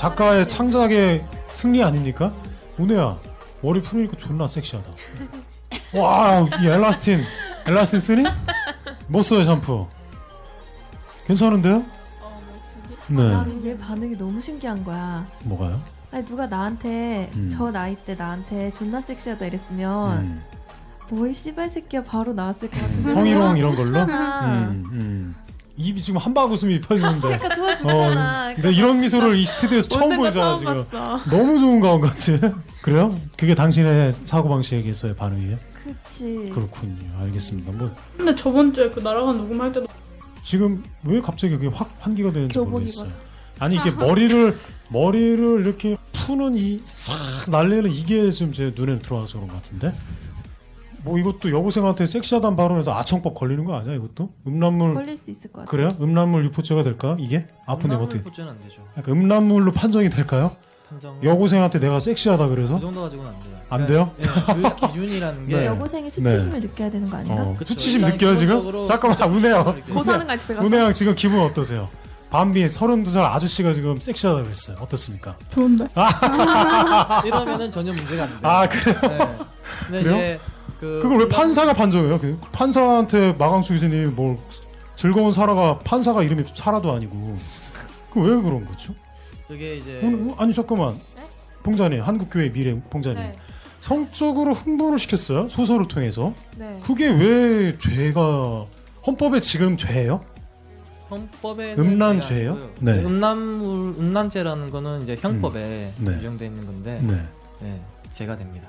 작가의 창작의 승리 아닙니까? 은혜야 머리 풀으니까 존나 섹시하다. 와, 이 엘라스틴, 엘라스틴 쓰니? 못 써요 샴푸. 괜찮은데요? 네. 아, 얘 반응이 너무 신기한 거야. 뭐가요? 아니 누가 나한테 음. 저 나이 때 나한테 존나 섹시하다 이랬으면 음. 뭐이 씨발 새끼야 바로 나왔을 것 같은데. 성희롱 이런 걸로? 음, 음. 입이 지금 한방 웃음이 펴지는데. 그러니까 좋아 죽잖아. 어, 근데 이런 미소를 이 스튜디오에서 처음 보잖아 지금. 너무 좋은 거 같아. 그래요? 그게 당신의 사고 방식에서의 반응이에요? 그치. 그렇군요. 알겠습니다. 뭐 근데 저번 주에 그 나라가 녹음할 때도 지금 왜 갑자기 그게 확 환기가 되는지 모르겠어요. 입어서. 아니 이게 머리를 머리를 이렇게 푸는 이 싹 날리는 이게 지금 제 눈에 들어와서 그런 것 같은데. 뭐 이것도 여고생한테 섹시하다는 발언에서 아청법 걸리는 거 아니야 이것도? 음란물 걸릴 수 있을 것 같아. 그래요? 음란물 유포죄가 될까 이게? 아픈데 음란물 어떻게? 포죄는 안 되죠. 약간 음란물로 판정이 될까요? 판정. 여고생한테 내가 섹시하다 그래서? 그 정도 가지고는 안 돼요. 안 돼요? 그러니까, 예, 그 기준이라는 게 네. 여고생이 수치심을 느껴야 되는 거 아닌가? 어, 그쵸. 수치심 느껴요 지금? 잠깐만 고소하는 거 집에 가서. 은혜양 지금 기분 어떠세요? 밤비 32살 아저씨가 지금 섹시하다고 그랬어요 어떻습니까? 좋은데. 이러면은 전혀 문제가 안 돼요. 아 그래요? 네. 근데 그래요? 이제 그 그걸 왜 판사가 판정해요? 그 판사한테 마강수 교수님이 뭘 즐거운 사라가 판사가 이름이 사라도 아니고 그 왜 그런 거죠? 그게 이제 오늘- 아니 잠깐만 네? 봉자님 한국교회 미래 봉자님 네. 성적으로 흥분을 시켰어요 소설을 통해서 네. 그게 왜 죄가 헌법에 지금 죄예요? 헌법에 음란 죄예요? 네. 음란물 음란죄라는 거는 이제 형법에 음. 네. 있는 건데 네. 네, 죄가 됩니다.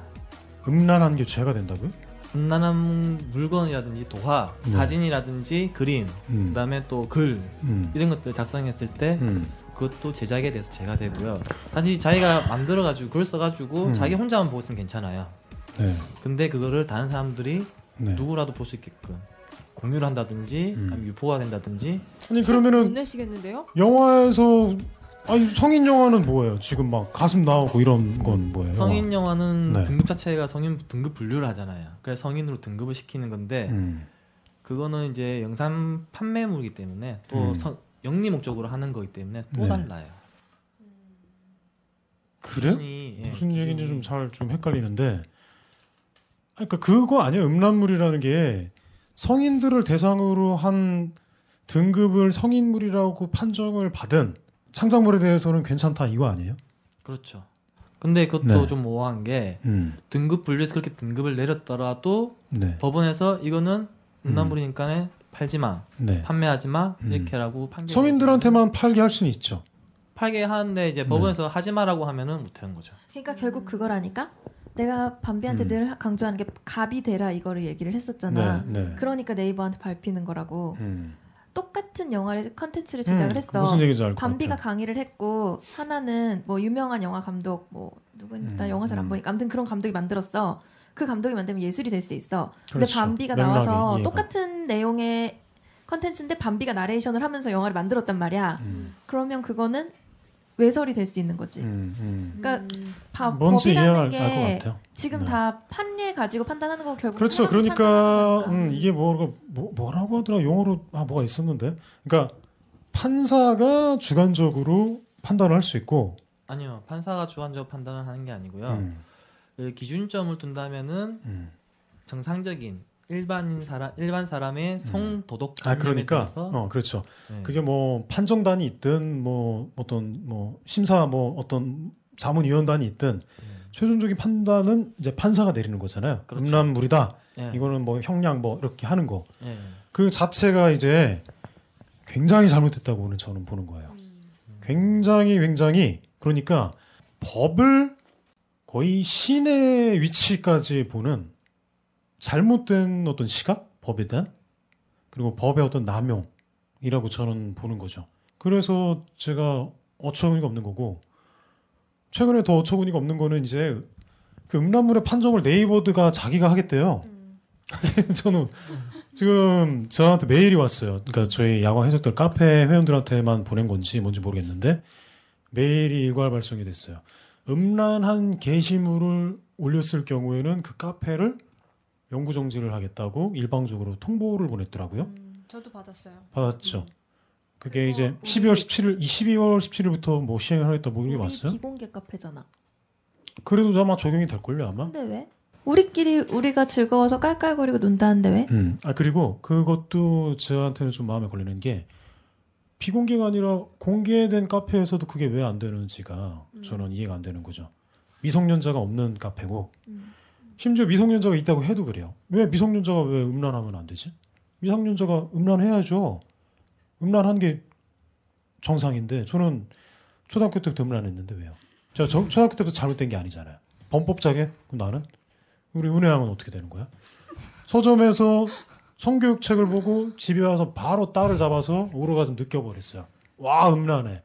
음란한 게 죄가 된다고요? 음란한 물건이라든지 도화, 네. 사진이라든지 그림, 음. 그다음에 또글 음. 이런 것들 작성했을 때 음. 그것도 제작에 대해서 죄가 되고요. 단지 자기가 만들어가지고 글 써가지고 음. 자기 혼자만 보고 있으면 괜찮아요. 네. 근데 그거를 다른 사람들이 네. 누구라도 볼 수 있게끔 공유를 한다든지 음. 아니면 유포가 된다든지 아니 못 그러면은 내시겠는데요? 영화에서 아니 성인 영화는 뭐예요? 지금 막 가슴 나오고 이런 건 뭐예요? 성인 영화는 네. 등급 자체가 성인 등급 분류를 하잖아요. 그래서 성인으로 등급을 시키는 건데 음. 그거는 이제 영상 판매물이기 때문에 또 음. 성- 영리 목적으로 하는 거기 때문에 또 네. 달라요. 그래요? 기준이, 예, 무슨 얘기인지 기준이- 좀잘좀 헷갈리는데. 그러니까 그거 아니에요. 음란물이라는 게 성인들을 대상으로 한 등급을 성인물이라고 판정을 받은 창작물에 대해서는 괜찮다 이거 아니에요? 그렇죠. 근데 그것도 네. 좀 모호한 게 음. 등급 분류에서 그렇게 등급을 내렸더라도 네. 법원에서 이거는 음란물이니까 팔지 마, 네. 판매하지 마 음. 이렇게라고 판결. 성인들한테만 팔게 할 수는 있죠. 팔게 하는데 이제 법원에서 하지 마라고 하면은 못 하는 거죠. 그러니까 결국 그거라니까. 내가 밤비한테 음. 늘 강조하는 게 갑이 되라 이거를 얘기를 했었잖아. 네. 네. 그러니까 네이버한테 밟히는 거라고. 음. 똑같은 영화를 컨텐츠를 제작을 음, 했어. 무슨 얘기인지 알것 밤비가. 강의를 했고 하나는 뭐 유명한 영화 감독 뭐 누구인지 나 음, 영화 잘안 음. 보니까 아무튼 그런 감독이 만들었어. 그 감독이 만들면 예술이 될수 있어. 근데 그렇죠. 밤비가 나와서 이해가. 똑같은 내용의 컨텐츠인데 밤비가 나레이션을 하면서 영화를 만들었단 말이야. 음. 그러면 그거는 외설이 될 수 있는 거지. 음, 음. 그러니까 바, 뭔지 법이라는 게것 같아요. 지금 네. 다 판례 가지고 판단하는 거 결국 그렇죠. 그러니까. 음, 이게 뭐, 뭐 뭐라고 하더라 영어로 아 뭐가 있었는데. 그러니까 판사가 주관적으로 판단을 할 수 있고. 아니요, 판사가 주관적 판단을 하는 게 아니고요. 음, 그 기준점을 둔다면은 음, 정상적인 일반 사람 일반 사람의 성도덕 아 그러니까 대해서 어 그렇죠. 네. 그게 뭐 판정단이 있든 뭐 어떤 뭐 심사 뭐 어떤 자문위원단이 있든 네. 최종적인 판단은 이제 판사가 내리는 거잖아요. 그렇죠. 음란물이다. 예. 이거는 뭐 형량 뭐 이렇게 하는 거. 예. 그 자체가 이제 굉장히 잘못됐다고 는 저는 보는 거예요. 굉장히 굉장히 그러니까 법을 거의 신의 위치까지 보는 잘못된 어떤 시각 법에 대한 그리고 법의 어떤 남용이라고 저는 보는 거죠. 그래서 제가 어처구니가 없는 거고 최근에 더 어처구니가 없는 거는 이제 그 음란물의 판정을 네이버드가 자기가 하겠대요. 저는 지금 저한테 메일이 왔어요. 그러니까 저희 야광 해적들 카페 회원들한테만 보낸 건지 뭔지 모르겠는데 메일이 일괄 발송이 됐어요. 음란한 게시물을 올렸을 경우에는 그 카페를 영구 정지를 하겠다고 일방적으로 통보를 보냈더라고요. 음, 저도 받았어요. 받았죠. 그게 이제 음. 어, 12월 17일, 12월 17일부터 뭐 시행을 하겠다 뭐 이게 우리 왔어요? 비공개 카페잖아. 그래도 아마 적용이 될 걸요 아마. 근데 왜? 우리끼리 우리가 즐거워서 깔깔거리고 논다는데 왜? 음. 아 그리고 그것도 저한테는 좀 마음에 걸리는 게 비공개가 아니라 공개된 카페에서도 그게 왜 안 되는지가 음. 저는 이해가 안 되는 거죠. 미성년자가 없는 카페고 음. 심지어 미성년자가 있다고 해도 그래요. 왜 미성년자가 왜 음란하면 안 되지? 미성년자가 음란해야죠. 음란한 게 정상인데 저는 초등학교 때부터 음란했는데 왜요? 제가 저- 초등학교 때부터 잘못된 게 아니잖아요. 범법자게? 그럼 나는? 우리 은혜양은 어떻게 되는 거야? 서점에서 성교육 책을 보고 집에 와서 바로 딸을 잡아서 오르가즘 느껴버렸어요. 와 음란해.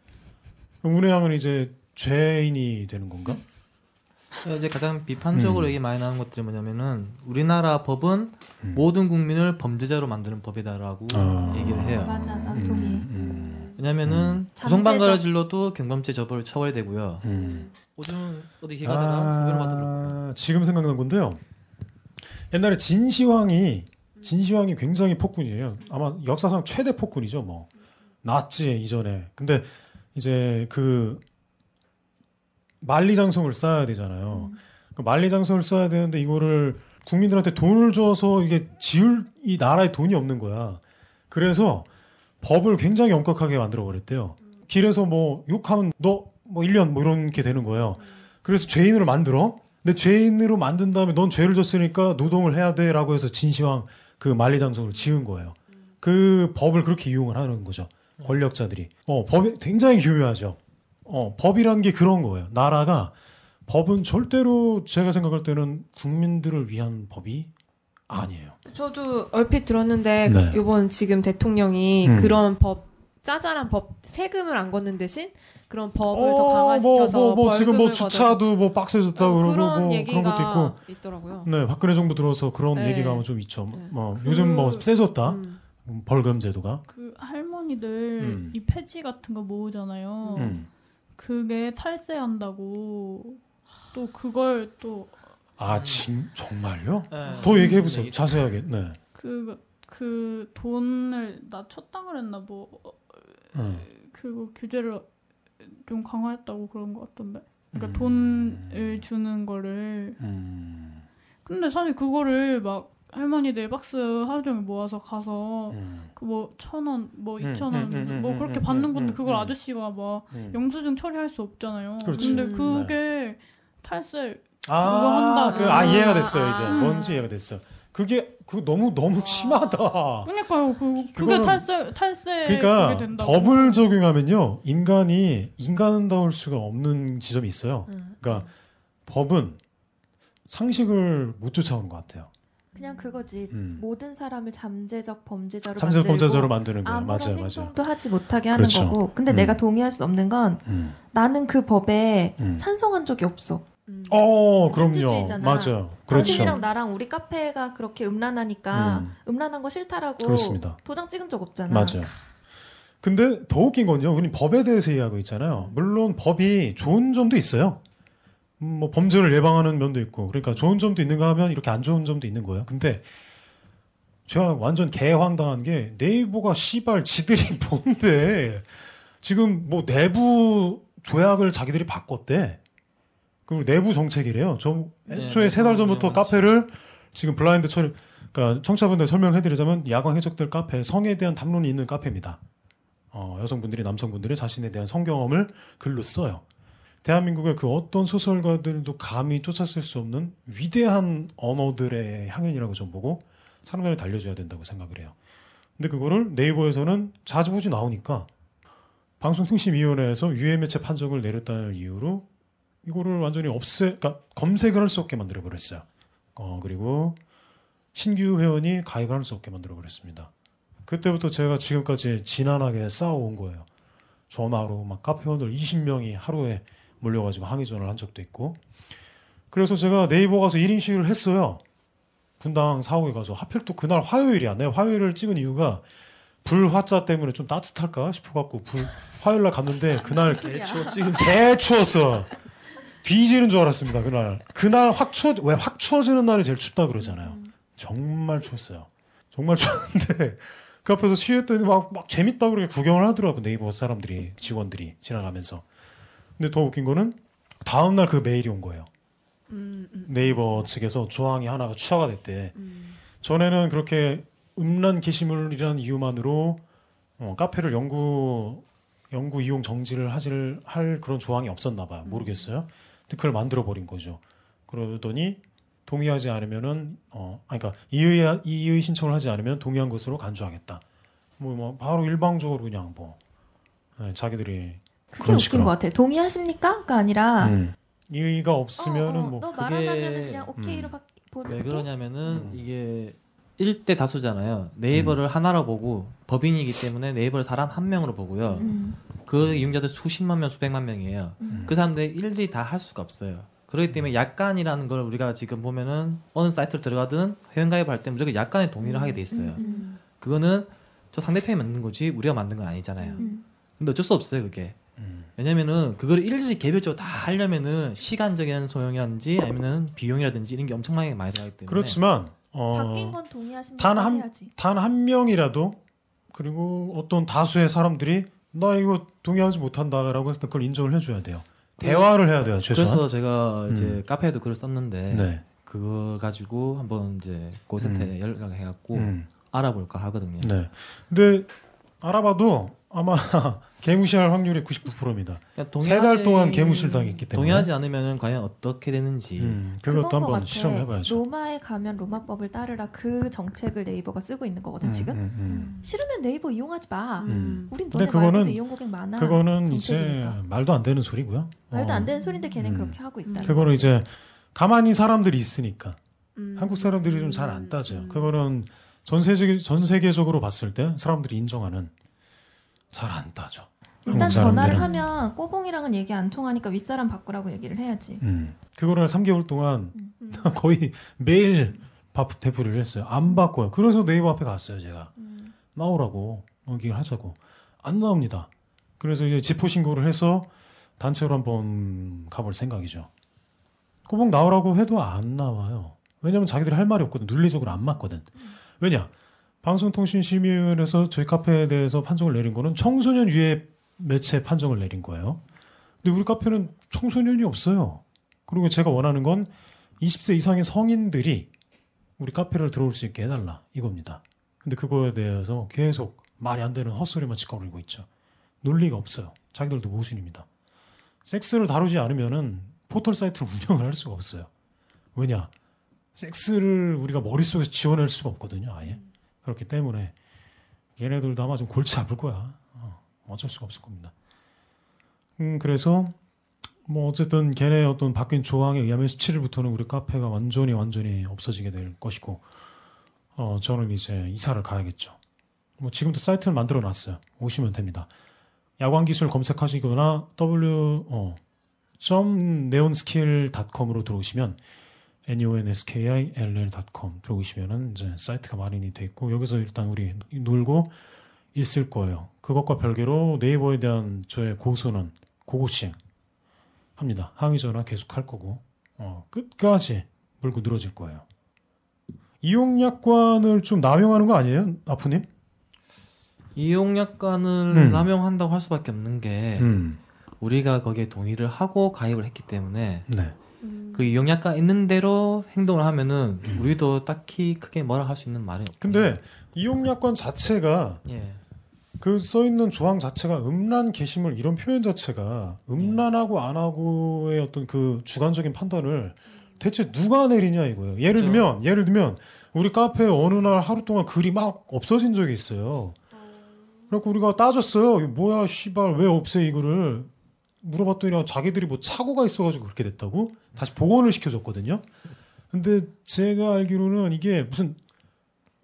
은혜양은 이제 죄인이 되는 건가? 이제 가장 비판적으로 음. 얘기 많이 나오는 것들이 뭐냐면은 우리나라 법은 음. 모든 국민을 범죄자로 만드는 법이다라고 아. 얘기를 해요. 맞아, 난 음, 동의해. 음, 왜냐면은 잠재적- 고성방가를 질러도 경범죄 처벌 처벌되고요. 음. 요즘 어디 길 가다가 소변을 봐도 그렇고. 아, 지금 생각난 건데요. 옛날에 진시황이 진시황이 굉장히 폭군이에요. 아마 역사상 최대 폭군이죠. 뭐 나치 이전에. 근데 이제 그 만리장성을 쌓아야 되잖아요. 그 만리장성을 쌓아야 되는데 이거를 국민들한테 돈을 줘서 이게 지을 이 나라에 돈이 없는 거야. 그래서 법을 굉장히 엄격하게 만들어 버렸대요. 길에서 뭐 욕하면 너 뭐 1년 뭐 이런 게 되는 거예요. 그래서 죄인으로 만들어. 근데 죄인으로 만든 다음에 넌 죄를 졌으니까 노동을 해야 돼라고 해서 진시황 그 만리장성을 지은 거예요. 그 법을 그렇게 이용을 하는 거죠. 권력자들이. 어, 법이 굉장히 교묘하죠. 어, 법이라는 게 그런 거예요. 나라가 법은 절대로 제가 생각할 때는 국민들을 위한 법이 아니에요. 저도 얼핏 들었는데 네. 이번 지금 대통령이 음. 그런 법 짜잘한 법 세금을 안 걷는 대신 그런 법을 더 어, 강화시켜서 뭐, 뭐, 뭐 지금 뭐 주차도 뭐 빡세졌다 고 어, 그러고 그런 뭐 얘기가 그런 것도 있고. 있더라고요. 네, 박근혜 정부 들어서 그런 네. 얘기가 좀 있죠. 네. 뭐 그- 요즘 뭐 세졌다. 음. 음, 벌금 제도가. 그 할머니들 음. 이 폐지 같은 거 모으잖아요. 음. 그게 탈세한다고 또 그걸 또 아, 진 정말요? 예. 더 얘기해 보세요. 자세하게. 네. 그, 그 돈을 낮췄다 그랬나 뭐 음. 그거 규제를 좀 강화했다고 그런 것 같던데. 그러니까 음. 돈을 주는 거를 음. 근데 사실 그거를 막 할머니들 박스 하루 종일 모아서 가서 음. 그뭐 천 원, 뭐 음, 이천 원, 음, 음, 뭐 음, 그렇게 음, 받는 음, 건데 음, 그걸 음. 아저씨가 막 음. 영수증 처리할 수 없잖아요. 그렇지. 근데 음. 그게 탈세 아, 그거 한다고. 그, 아, 이해가 됐어요, 이제. 아. 뭔지 이해가 됐어요. 그게, 그 너무, 너무 심하다. 그러니까요. 그 그게 탈세 탈세 그러니까 그게 된다고. 법을 적용하면요, 인간이 인간다울 수가 없는 지점이 있어요. 음. 그러니까 법은 상식을 못 쫓아오는 것 같아요. 그냥 그거지. 음. 모든 사람을 잠재적 범죄자로 잠재 만들고 범죄자로 만드는 거예요. 아무런 맞아요, 맞아요. 행동도 하지 못하게 하는 그렇죠. 거고. 근데 음. 내가 동의할 수 없는 건 음. 나는 그 법에 음. 찬성한 적이 없어. 음. 어, 그럼요. 맞아요. 그렇죠. 당신이랑 나랑 우리 카페가 그렇게 음란하니까 음. 음란한 거 싫다라고 그렇습니다. 도장 찍은 적 없잖아. 맞아요. 근데 더 웃긴 건요. 우리 법에 대해서 이야기하고 있잖아요. 물론 법이 좋은 점도 있어요. 음, 뭐 범죄를 예방하는 면도 있고. 그러니까 좋은 점도 있는가 하면 이렇게 안 좋은 점도 있는 거예요. 근데 제가 완전 개황당한 게 네이버가 씨발 지들이 뭔데 지금 뭐 내부 조약을 자기들이 바꿨대. 그리고 내부 정책이래요. 저 네, 애초에 세달 전부터 카페를 지금 블라인드 처리 그러니까 청취자분들 설명해드리자면 야광 해적들 카페 성에 대한 담론이 있는 카페입니다. 어, 여성분들이 남성분들이 자신에 대한 성경험을 글로 써요. 대한민국의 그 어떤 소설가들도 감히 쫓았을 수 없는 위대한 언어들의 향연이라고 좀 보고 사람들이 달려줘야 된다고 생각을 해요. 근데 그거를 네이버에서는 자주보지 나오니까 방송통신위원회에서 유해매체 판정을 내렸다는 이유로 이거를 완전히 없애, 그러니까 검색을 할 수 없게 만들어 버렸어요. 어, 그리고 신규 회원이 가입을 할 수 없게 만들어 버렸습니다. 그때부터 제가 지금까지 지난하게 싸워온 거예요. 전화로 막 카페 회원들 20명이 하루에 몰려가지고 항의 전화를 한 적도 있고. 그래서 제가 네이버 가서 1인 시위를 했어요. 분당 사옥에 가서 하필 또 그날 화요일이야. 내가 화요일을 찍은 이유가 불화자 때문에 좀 따뜻할까 싶어갖고 불 화요일 날 갔는데 그날 개 추웠어. 뒤지는 줄 알았습니다. 그날 그날 확 추워 왜 확 추워지는 날이 제일 춥다 그러잖아요. 정말 추웠어요. 정말 추웠는데 그 앞에서 시위했더니 막, 막 재밌다 그렇게 구경을 하더라고 네이버 사람들이 직원들이 지나가면서. 근데 더 웃긴 거는 다음 날 그 메일이 온 거예요. 음, 음, 네이버 측에서 조항이 하나가 추가가 됐대. 음. 전에는 그렇게 음란 게시물이라는 이유만으로 어, 카페를 연구 연구 이용 정지를 하질 할 그런 조항이 없었나 봐요. 모르겠어요. 근데 그걸 만들어 버린 거죠. 그러더니 동의하지 않으면은 어 아니, 그러니까 이의 이의 신청을 하지 않으면 동의한 것으로 간주하겠다. 뭐, 뭐 바로 일방적으로 그냥 뭐 네, 자기들이 그게 웃긴 식으로. 것 같아. 동의하십니까?가 아니라 음. 이의가 없으면은 어, 어, 뭐너 그게- 말하면 그냥 오케이로 음. 바, 보는 왜 게? 그러냐면은 음. 이게 1대 다수잖아요. 네이버를 하나로 보고 법인이기 때문에 네이버를 사람 한 명으로 보고요. 음, 그 이용자들 수십만 명, 수백만 명이에요. 음. 그 사람들 일일이 다 할 수가 없어요. 그렇기 때문에 약간이라는 걸 우리가 지금 보면은 어느 사이트를 들어가든 회원가입할 때 무조건 약간의 동의를 하게 돼 있어요. 음, 그거는 저 상대편이 만든 거지 우리가 만든 건 아니잖아요. 음. 근데 어쩔 수 없어요, 그게. 음. 왜냐면은 그걸 일일이 개별적으로 다 하려면은 시간적인 소용이라든지 아니면은 비용이라든지 이런 게 엄청나게 많이 들어가기 때문에 그렇지만 어, 바뀐 건 동의하십니까? 단 한- 해야지. 단 한 명이라도 그리고 어떤 다수의 사람들이 나 이거 동의하지 못한다라고 했을 때 그걸 인정을 해줘야 돼요. 대화를 해야 돼요, 최소한. 그래서 제가 이제 음. 카페에도 글을 썼는데 네. 그거 가지고 한번 이제 고센터에 연락해갖고 음. 알아볼까 하거든요. 네. 근데 알아봐도 아마 개무시할 확률이 99%입니다. 그러니까 세달 동의하지- 동안 개무실 당했기 때문에. 동의하지 않으면 과연 어떻게 되는지 음, 그것도 것 한번. 실험해봐야죠. 로마에 가면 로마법을 따르라 그 정책을 네이버가 쓰고 있는 거거든 음, 지금. 음, 음. 싫으면 네이버 이용하지 마. 음. 우린 근데 너네 그거는- 말고도 이용 고객 많아. 그거는 이제 정책이니까. 말도 안 되는 소리고요. 말도 어, 안 되는 소리인데 걔는 음. 그렇게 하고 있다. 그거는 이제 가만히 사람들이 있으니까 음. 한국 사람들이 좀 잘 안 따져요. 음. 그거는 전 세계 전 세계적으로 봤을 때 사람들이 인정하는 잘 안 따져. 일단 한국 전화를. 하면 꼬봉이랑은 얘기 안 통하니까 윗사람 바꾸라고 얘기를 해야지. 음. 그거를 3개월 동안 음, 음. 거의 매일 밥 대풀이를 했어요. 안 바꿔요. 그래서 네이버 앞에 갔어요, 제가. 음. 나오라고 얘기를 하자고. 안 나옵니다. 그래서 이제 지포 신고를 해서 단체로 한번 가볼 생각이죠. 꼬봉 나오라고 해도 안 나와요. 왜냐면 자기들이 할 말이 없거든. 논리적으로 안 맞거든. 왜냐? 방송통신심의위원회에서 저희 카페에 대해서 판정을 내린 거는 청소년 유해 매체 판정을 내린 거예요. 근데 우리 카페는 청소년이 없어요. 그리고 제가 원하는 건 20세 이상의 성인들이 우리 카페를 들어올 수 있게 해달라 이겁니다. 근데 그거에 대해서 계속 말이 안 되는 헛소리만 짓거리고 있죠. 논리가 없어요. 자기들도 모순입니다. 섹스를 다루지 않으면은 포털 사이트를 운영을 할 수가 없어요. 왜냐? 섹스를 우리가 머릿속에서 지워낼 수가 없거든요, 아예. 그렇기 때문에 얘네들도 아마 좀 골치 아플 거야. 어, 어쩔 수가 없을 겁니다. 음, 그래서 뭐 어쨌든 걔네 어떤 바뀐 조항에 의하면 17일부터는 우리 카페가 완전히 완전히 없어지게 될 것이고 어 저는 이제 이사를 가야겠죠. 뭐 지금도 사이트를 만들어 놨어요. 오시면 됩니다. 야광 기술 검색하시거나 w 어, neonskill.com으로 들어오시면 neonskil.com 들어오시면은 이제 사이트가 마련이 돼 있고 여기서 일단 우리 놀고 있을 거예요. 그것과 별개로 네이버에 대한 저의 고소는 고고싱 합니다. 항의 전화 계속 할 거고 어, 끝까지 물고 늘어질 거예요. 이용약관을 좀 남용하는 거 아니에요, 아프님? 이용약관을 음. 남용한다고 할 수밖에 없는 게 음, 우리가 거기에 동의를 하고 가입을 했기 때문에 네. 음. 그 이용약관 있는 대로 행동을 하면은 음. 우리도 딱히 크게 뭐라 할 수 있는 말이 없고. 근데 이용약관 자체가 예. 그 써 있는 조항 자체가 음란 게시물 이런 표현 자체가 음란하고 안 하고의 어떤 그 주관적인 판단을 대체 누가 내리냐 이거예요. 예를 그렇죠. 들면 예를 들면 우리 카페에 어느 날 하루 동안 글이 막 없어진 적이 있어요. 그래갖고 우리가 따졌어요. 이거 뭐야 씨발 왜 없애 이거를 물어봤더니 자기들이 뭐 착오가 있어가지고 그렇게 됐다고 다시 복원을 시켜줬거든요. 근데 제가 알기로는 이게 무슨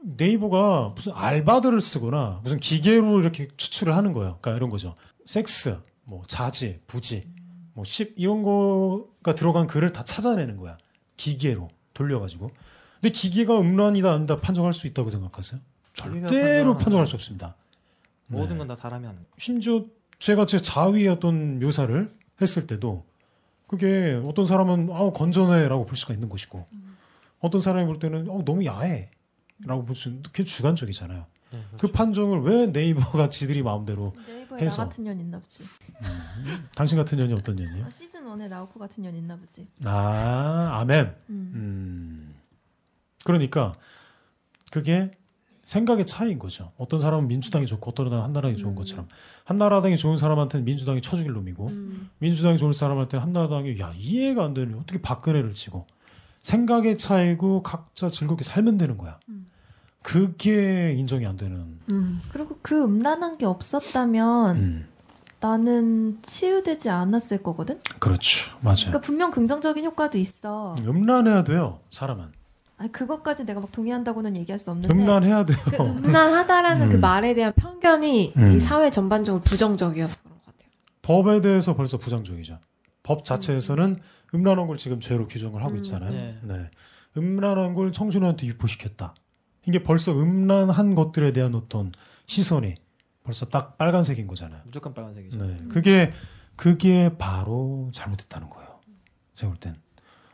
네이버가 무슨 알바들을 쓰거나 무슨 기계로 이렇게 추출을 하는 거예요. 그러니까 이런 거죠. 섹스, 뭐 자지, 부지, 뭐 십 이런 거가 들어간 글을 다 찾아내는 거야. 기계로 돌려가지고. 근데 기계가 음란이다 아니다 판정할 수 있다고 생각하세요? 절대로 판정할 수 없습니다. 모든 네. 건다 사람이 하는 거. 심지어 제가 제 자위의 어떤 묘사를 했을 때도 그게 어떤 사람은 아우 건전해라고 볼 수가 있는 것이고 어떤 사람이 볼 때는 어, 너무 야해라고 볼 수 있는 그게 주관적이잖아요. 네, 그 그렇죠. 판정을 왜 네이버가 지들이 마음대로 네이버에 해서. 나 같은 년 있나 보지. 당신 같은 년이 어떤 년이에요? 아, 시즌 1에 나오코 같은 년 있나 보지. 아 아멘. 음. 음. 그러니까 그게 생각의 차이인 거죠. 어떤 사람은 민주당이 좋고 어떤 사람은 한나라당이 좋은 음. 것처럼 한나라당이 좋은 사람한테는 민주당이 쳐죽일 놈이고 음. 민주당이 좋은 사람한테는 한나라당이 야 이해가 안 되는 어떻게 박근혜를 치고 생각의 차이고 각자 즐겁게 살면 되는 거야. 음. 그게 인정이 안 되는. 음. 그리고 그 음란한 게 없었다면 음. 나는 치유되지 않았을 거거든. 그렇죠, 맞아요. 그러니까 분명 긍정적인 효과도 있어. 음란해야 돼요, 사람은. 아니 그것까지 내가 막 동의한다고는 얘기할 수 없는데. 음란해야 돼요. 그 음란하다라는 그 음. 말에 대한 편견이 음. 이 사회 전반적으로 부정적이어서 그런 것 같아요. 법에 대해서 벌써 부정적이죠. 법 자체에서는 음란한 걸 지금 죄로 규정을 하고 음. 있잖아요. 네. 네. 음란한 걸 청소년한테 유포시켰다. 이게 벌써 음란한 것들에 대한 어떤 시선이 벌써 딱 빨간색인 거잖아요. 무조건 빨간색이죠. 네. 그게 그게 바로 잘못됐다는 거예요. 제가 볼 땐.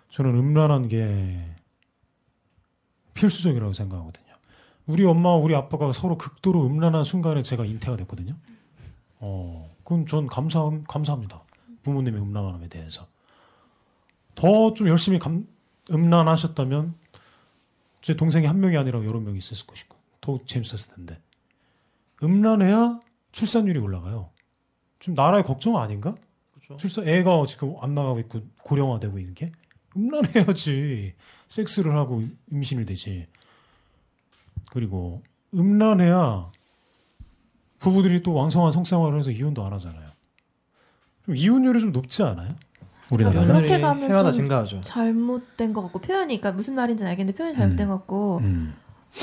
저는 음란한 게 필수적이라고 생각하거든요. 우리 엄마, 우리 아빠가 서로 극도로 음란한 순간에 제가 잉태가 됐거든요. 어, 그건 전 감사, 감사합니다. 부모님의 음란함에 대해서. 더 좀 열심히 감, 음란하셨다면 제 동생이 한 명이 아니라 여러 명이 있었을 것이고 더 재밌었을 텐데. 음란해야 출산율이 올라가요. 지금 나라의 걱정 아닌가? 그렇죠. 출산 애가 지금 안 나가고 있고 고령화되고 있는 게 음란해야지 섹스를 하고 임신을 되지. 그리고 음란해야 부부들이 또 왕성한 성생활을 해서 이혼도 안 하잖아요. 좀 이혼율이 좀 높지 않아요? 우리나라. 아, 그렇게 가면 해마다 좀 증가하죠. 잘못된 것 같고 표현이 그러니까 무슨 말인지는 알겠는데 표현이 잘못된 음. 것 같고 음.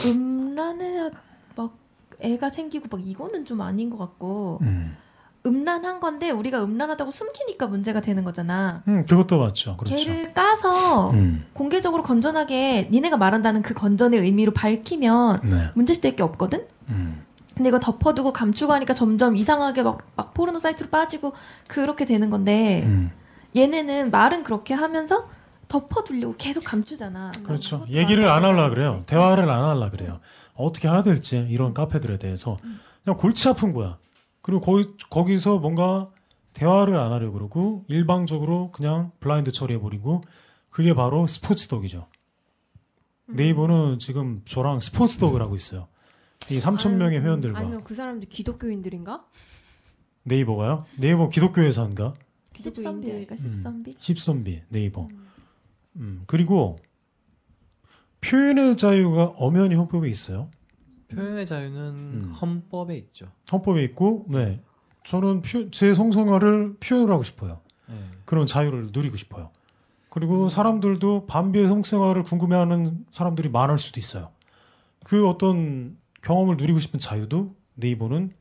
음란해야 막 애가 생기고 막 이거는 좀 아닌 것 같고 음. 음란한 건데 우리가 음란하다고 숨기니까 문제가 되는 거잖아. 음, 그것도 맞죠. 그렇죠. 걔를 까서 음. 공개적으로 건전하게 니네가 말한다는 그 건전의 의미로 밝히면 네. 문제될 게 없거든. 음. 근데 이거 덮어두고 감추고 하니까 점점 이상하게 막, 막 포르노 사이트로 빠지고 그렇게 되는 건데 음. 얘네는 말은 그렇게 하면서 덮어두려고 계속 감추잖아. 그렇죠. 얘기를 안 하려 안 그래요. 대화를 안 하려 그래요. 어떻게 해야 될지 이런 카페들에 대해서 음. 그냥 골치 아픈 거야. 그리고 거기 거기서 뭔가 대화를 안 하려 그러고 일방적으로 그냥 블라인드 처리해 버리고 그게 바로 스포츠 덕이죠. 음. 네이버는 지금 저랑 스포츠 덕을 하고 있어요. 이 3천 명의 회원들과 아니면 그 사람들 기독교인들인가? 네이버가요? 네이버 기독교 회사인가? 십선비니까 십선비. 십선비 네이버. 음, 그리고 표현의 자유가 엄연히 헌법에 있어요. 표현의 자유는 음. 헌법에 있죠. 헌법에 있고, 네. 저는 표- 제 성생활을 표현을 하고 싶어요. 네. 그런 자유를 누리고 싶어요. 그리고 사람들도 반비의 성생활을 궁금해하는 사람들이 많을 수도 있어요. 그 어떤 경험을 누리고 싶은 자유도 네이버는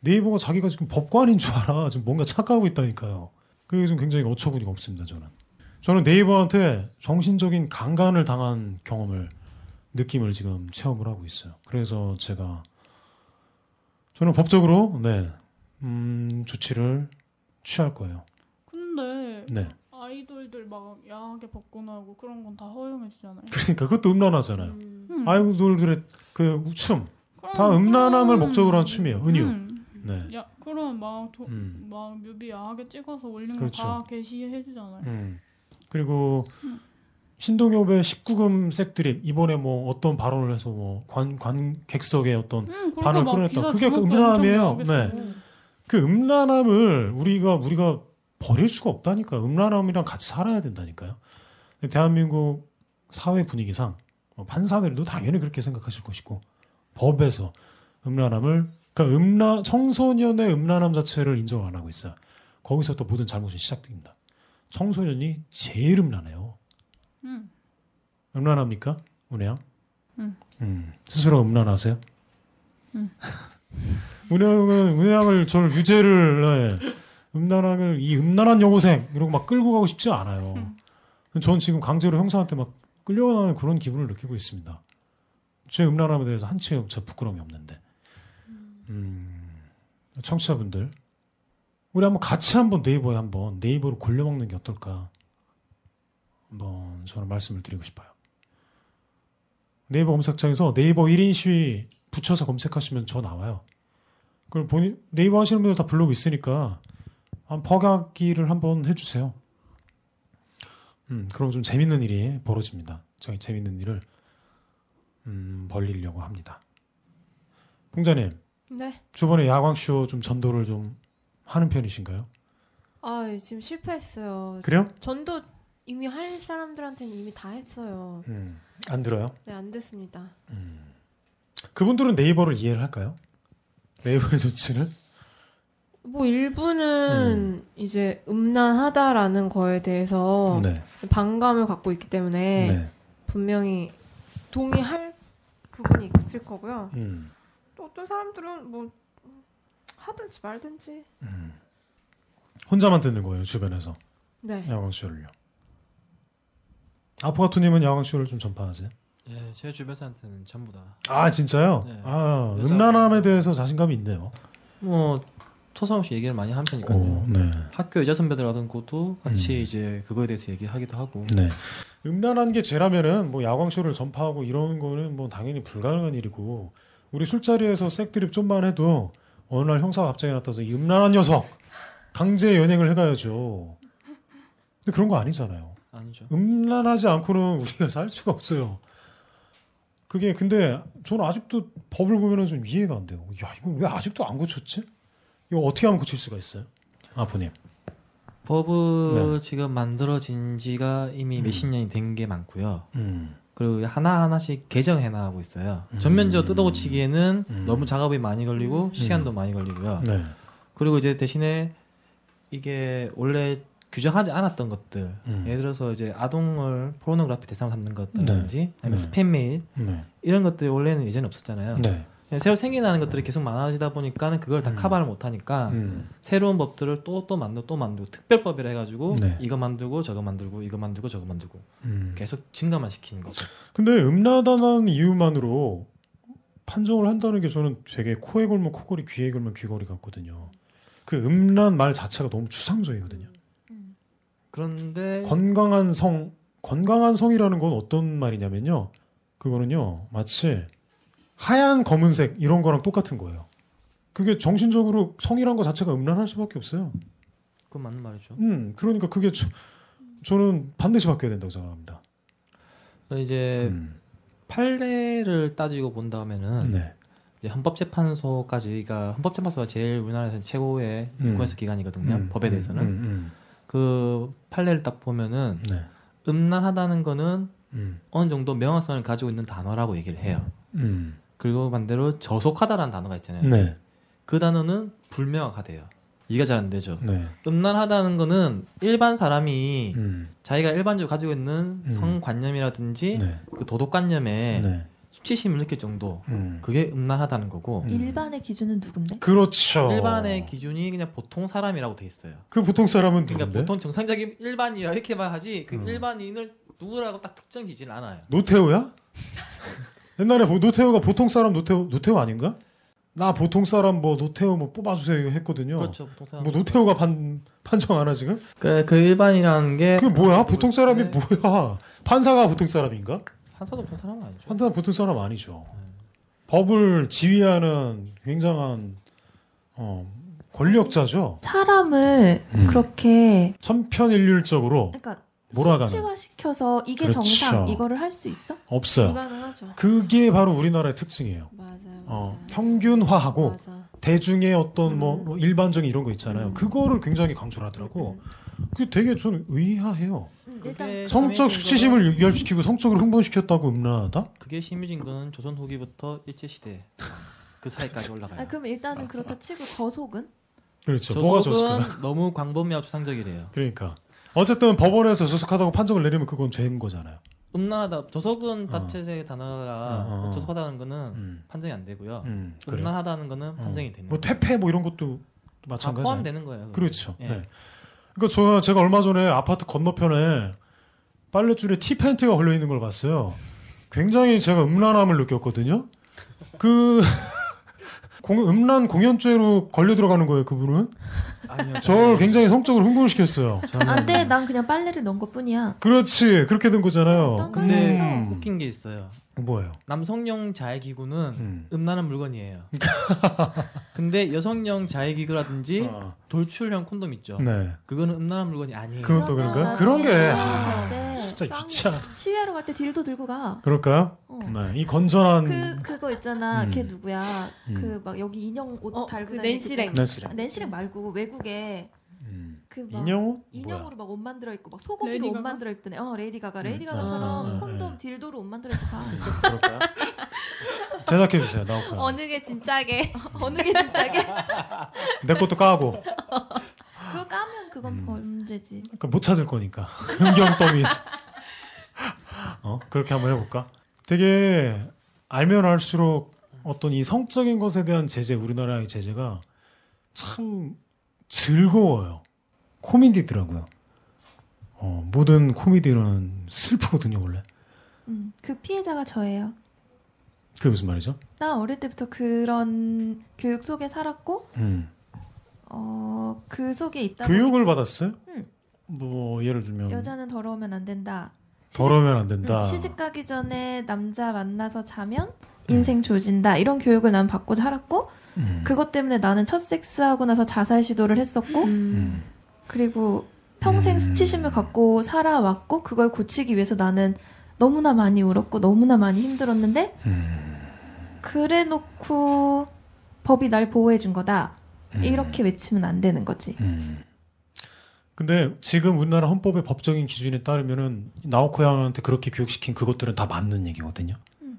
네이버가 자기가 지금 법관인 줄 알아. 지금 뭔가 착각하고 있다니까요. 그게 좀 굉장히 어처구니가 없습니다. 저는. 저는 네이버한테 정신적인 강간을 당한 경험을 느낌을 지금 체험을 하고 있어요. 그래서 제가 저는 법적으로 네 음, 조치를 취할 거예요. 근데 네. 아이돌들 막 야하게 벗고 나오고 그런 건 다 허용해 주잖아요. 그러니까 그것도 음란하잖아요. 음. 음. 아이돌들의 그 춤, 다 음란함을 그럼- 목적으로 한 춤이에요. 은유. 음. 네. 야, 그럼 막, 도, 음. 막 뮤비 야하게 찍어서 올린 그렇죠. 거다 게시해 주잖아요. 음. 그리고 신동엽의 19금 색드립 이번에 뭐 어떤 발언을 해서 뭐 관 관객석에 어떤 음, 반을 거막 끌어냈다. 그게 그 음란함이에요. 네. 그 음란함을 우리가 우리가 버릴 수가 없다니까. 음란함이랑 같이 살아야 된다니까요. 대한민국 사회 분위기상 뭐 판사들도 당연히 그렇게 생각하실 것이고 법에서 음란함을 그러니까 음란 청소년의 음란함 자체를 인정 안 하고 있어요. 거기서 또 모든 잘못이 시작됩니다. 청소년이 제일 음란해요. 음. 음란합니까? 운혜양? 응. 음, 스스로 음란하세요? 응. 운혜양은 운혜양을 저를 유죄를 네, 음란함을 이 음란한 여고생 이러고 막 끌고 가고 싶지 않아요. 전 지금 강제로 형사한테 막 끌려가는 그런 기분을 느끼고 있습니다. 제 음란함에 대해서 한치의 제 부끄러움이 없는데. 음, 청취자분들 우리 한번 같이 한번 네이버에 한번 네이버로 골려먹는 게 어떨까? 한번 저는 말씀을 드리고 싶어요. 네이버 검색창에서 네이버 1인 시위 붙여서 검색하시면 저 나와요. 그럼 본인 네이버 하시는 분들 다 블로그 있으니까 한 버가기를 한번 해주세요. 음, 그럼 좀 재밌는 일이 벌어집니다. 저희 재밌는 일을 음, 벌리려고 합니다. 풍자님, 네. 주번에 야광쇼 좀 전도를 좀 하는 편이신가요? 아 지금 실패했어요. 그래요? 전도 이미 할 사람들한테는 이미 다 했어요. 음, 안 들어요. 네, 안 됐습니다. 그분들은 네이버를 이해를 할까요? 네이버의 조치를? 뭐 일부는 이제 음란하다라는 거에 대해서 네. 반감을 갖고 있기 때문에 네. 분명히 동의할 부분이 있을 거고요. 음, 또 어떤 사람들은 뭐 하든지 말든지. 음. 혼자만 듣는 거예요, 주변에서. 네. 야광 쇼를요. 아포가토님은 야광쇼를 좀 전파하세요? 예, 제 주변 사람한테는 전부 다. 아, 진짜요? 네. 아, 여자- 음란함에 대해서 자신감이 있네요. 뭐 토사없이 얘기를 많이 하는 편이니까요. 오, 네. 학교 여자 선배들 하던 것도 같이 음. 이제 그거에 대해서 얘기하기도 하고. 네. 음란한 게 죄라면은 뭐 야광쇼를 전파하고 이런 거는 뭐 당연히 불가능한 일이고 우리 술자리에서 색드립 좀만 해도 어느 날 형사가 갑자기 나타나서 이 음란한 녀석 강제 연행을 해가야죠. 근데 그런 거 아니잖아요. 아니죠. 음란하지 않고는 우리가 살 수가 없어요. 그게 근데 저는 아직도 법을 보면은 좀 이해가 안 돼요. 야 이거 왜 아직도 안 고쳤지? 이거 어떻게 하면 고칠 수가 있어요? 아버님. 법을 지금 만들어진 지가 이미 네. 음. 몇십 년이 된 게 많고요. 음. 그리고 하나하나씩 개정해 나가고 있어요. 음. 전면적으로 뜯어고치기에는 음. 너무 작업이 많이 걸리고 시간도 많이 걸리고요. 네. 그리고 이제 대신에 이게 원래 규정하지 않았던 것들, 음. 예를 들어서 이제 아동을 포르노그래피 대상 삼는 것들이라든지 아니면 네. 스팸 메일 네. 이런 것들이 원래는 예전에 없었잖아요. 네. 그냥 새로 생겨나는 것들이 계속 많아지다 보니까는 그걸 다 음. 커버를 못 하니까 음. 새로운 법들을 또 또 만들고 또 만들고 특별법이라 해가지고 네. 이거 만들고 저거 만들고 이거 만들고 저거 만들고 음. 계속 증가만 시키는 거죠. 근데 음란하다는 이유만으로 판정을 한다는 게 저는 되게 코에 걸면 코걸이, 귀에 걸면 귀걸이 같거든요. 그 음란 말 자체가 너무 추상적이거든요. 그런데 건강한 성, 건강한 성이라는 건 어떤 말이냐면요. 그거는요, 마치 하얀 검은색 이런 거랑 똑같은 거예요. 그게 정신적으로 성이란 거 자체가 음란할 수밖에 없어요. 그건 맞는 말이죠. 음, 그러니까 그게 저, 저는 반드시 바뀌어야 된다고 생각합니다. 이제 음, 판례를 따지고 본다면은 네. 이제 헌법재판소까지가 헌법재판소가 제일 우리나라에서 최고의 음. 인권에서 기관이거든요. 음, 법에 음, 대해서는 음, 그 판례를 딱 보면은 음, 네. 음란하다는 거는 음, 어느 정도 명확성을 가지고 있는 단어라고 얘기를 해요. 음, 그리고 반대로 저속하다라는 단어가 있잖아요. 네. 그 단어는 불명확하대요. 이해가 잘 안 되죠. 네. 음란하다는 거는 일반 사람이 음, 자기가 일반적으로 가지고 있는 음. 성관념이라든지 네. 그 도덕관념에 네. 수치심을 느낄 정도 음. 그게 음란하다는 거고 음. 일반의 기준은 누군데? 그렇죠. 일반의 기준이 그냥 보통 사람이라고 돼 있어요. 그 보통 사람은 그러니까 누군데? 보통 정상적인 일반이라 이렇게만 하지 그 음. 일반인을 누구라고 딱 특정 지진 않아요. 노태우야? 옛날에 뭐 노태우가 보통 사람 노태우 노태우 아닌가? 나 보통 사람 뭐 노태우 뭐 뽑아주세요 했거든요. 그렇죠, 보통 사람. 뭐 노태우가 판 판정 하나 지금? 그, 그 일반이라는 게 그게 뭐야? 보통 사람이 네. 뭐야? 판사가 보통 사람인가? 판사도 보통 사람은 아니죠. 판사는 보통 사람 아니죠. 네. 법을 지휘하는 굉장한 어, 권력자죠. 사람을 음. 그렇게 천편일률적으로 그러니까 몰아가는 수치화 시켜서 이게 그렇죠. 정상 이거를 할 수 있어? 없어요. 불가능하죠. 그게 바로 우리나라의 특징이에요. 맞아요. 맞아요. 어, 평균화하고 맞아. 대중의 어떤 뭐, 음. 뭐 일반적인 이런 거 있잖아요. 음. 그거를 굉장히 강조를 하더라고. 그게 되게 저는 의아해요. 음, 그게 성적 심해진 수치심을 유발시키고 성적으로 흥분시켰다고 음란하다? 그게 심해진 거는 조선 후기부터 일제 시대 그 사이까지 올라가요. 아, 그럼 일단은 그렇다 치고 저속은? 그렇죠. 뭐가? 저속은 너무 광범위하고 추상적이래요. 그러니까 어쨌든 법원에서 저속하다고 판정을 내리면 그건 죄인 거잖아요. 음란하다. 저속은 어. 자체의 단어가 어, 어. 저속하다는 거는 음. 판정이 안 되고요. 음, 그래. 음란하다는 거는 판정이 어. 되는 뭐 거예요. 퇴폐 뭐 이런 것도 다 마찬가지예요. 포함되는 거예요. 그거. 그렇죠. 예. 네. 그러니까 저 제가 얼마 전에 아파트 건너편에 빨래줄에 티 팬티가 걸려 있는 걸 봤어요. 굉장히 제가 음란함을 느꼈거든요. 그 공- 음란 공연죄로 걸려 들어가는 거예요, 그분은. 아니요. 저를 굉장히 성적으로 흥분시켰어요. 안 돼, 난 그냥 빨래를 넣은 것 뿐이야. 그렇지, 그렇게 된 거잖아요. 난 근데 음. 웃긴 게 있어요. 뭐예요? 남성용 자해기구는 음. 음란한 물건이에요. 근데 여성용 자해기구라든지 어. 돌출형 콘돔 있죠. 네. 그거는 음란한 물건이 아니에요. 그건 또 그런가요? 나중에 그런 게 시위하러 아, 갈때 진짜 짱- 유치한. 시위하러 갈 때 딜도 들고 가. 그럴까요? 어. 네, 이 건전한 그 그거 있잖아. 음. 걔 누구야? 음. 그막 여기 인형 옷 어, 달고 그 낸시랭. 낸시랭. 아, 낸시랭 말고 외국에 음. 그막 인형? 인형으로 막 옷 만들어 입고 막 소고기로 레이디 옷 가가? 만들어 입던 애. 어 레이디 가가. 음. 레이디 아, 가가처럼 아, 콘돔 아. 딜도로 옷 만들어 입고 가. 음, 그럴까요? 제작해 주세요. 나올까요? 어느 게 진짜게. 어느 게 진짜게? 내 것도 까고. 그거 까면 그건 음. 범죄지. 그러니까 못 찾을 거니까. 음경 더미에서. 어? 그렇게 한번 해볼까? 되게 알면 알수록 어떤 이 성적인 것에 대한 제재, 우리나라의 제재가 참 즐거워요. 코미디더라고요. 어, 모든 코미디는 슬프거든요, 원래. 음, 그 피해자가 저예요. 그게 무슨 말이죠? 나 어릴 때부터 그런 교육 속에 살았고, 음. 어, 그 속에 있다 교육을 받았어요? 응. 뭐, 예를 들면. 여자는 더러우면 안 된다. 더러우면 안 된다. 응, 시집 가기 전에 남자 만나서 자면 인생 조진다. 이런 교육을 난 받고 살았고, 음. 그것 때문에 나는 첫 섹스하고 나서 자살 시도를 했었고, 음. 그리고 평생 음. 수치심을 갖고 살아왔고, 그걸 고치기 위해서 나는 너무나 많이 울었고, 너무나 많이 힘들었는데, 음. 그래 놓고 법이 날 보호해 준 거다. 음. 이렇게 외치면 안 되는 거지. 음. 근데 지금 우리나라 헌법의 법적인 기준에 따르면은 나오코 양한테 그렇게 교육시킨 그것들은 다 맞는 얘기거든요.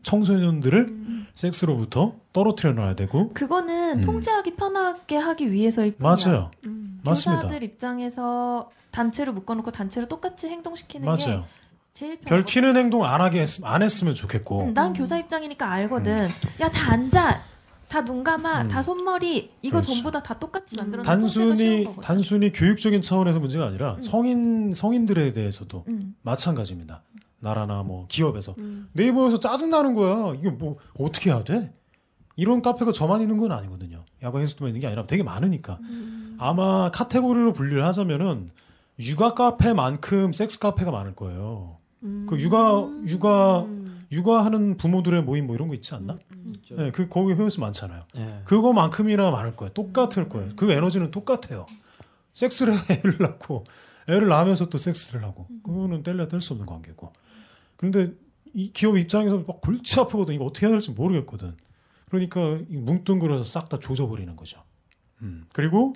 음. 청소년들을 섹스로부터 떨어뜨려 놔야 되고 그거는 음. 통제하기 편하게 하기 위해서일 뿐이야. 맞아요. 음. 맞습니다. 교사들 입장에서 단체로 묶어놓고 단체로 똑같이 행동시키는 게 맞아요. 제일 편하거든. 별 튀는 행동 안 하게 했, 안 했으면 좋겠고. 음, 난 교사 입장이니까 알거든. 야 다 앉아, 다눈 감아, 음. 다 손머리 이거 그렇죠. 전부 다 다 똑같이 만들어. 놓은 단순히 단순히 교육적인 차원에서 문제가 아니라 음. 성인 성인들에 대해서도 음. 마찬가지입니다. 나라나 뭐 기업에서 음. 네이버에서 짜증 나는 거야. 이게 뭐 어떻게 해야 돼? 이런 카페가 저만 있는 건 아니거든요. 야광에서만 있는 게 아니라 되게 많으니까. 음. 아마 카테고리로 분류를 하자면은 육아 카페만큼 섹스 카페가 많을 거예요. 음. 그 육아 육아 음. 육아하는 부모들의 모임 뭐 이런 거 있지 않나? 음. 네, 그 거기 회원수 많잖아요. 예. 그거만큼이나 많을 거예요. 똑같을 거예요. 그 에너지는 똑같아요. 섹스를 해, 애를 낳고 애를 낳으면서 또 섹스를 하고 그거는 뗄래야 뗄 수 없는 관계고. 근데 이 기업 입장에서 막 골치 아프거든. 이거 어떻게 해야 될지 모르겠거든. 그러니까 이 뭉뚱그려서 싹 다 조져버리는 거죠. 음. 그리고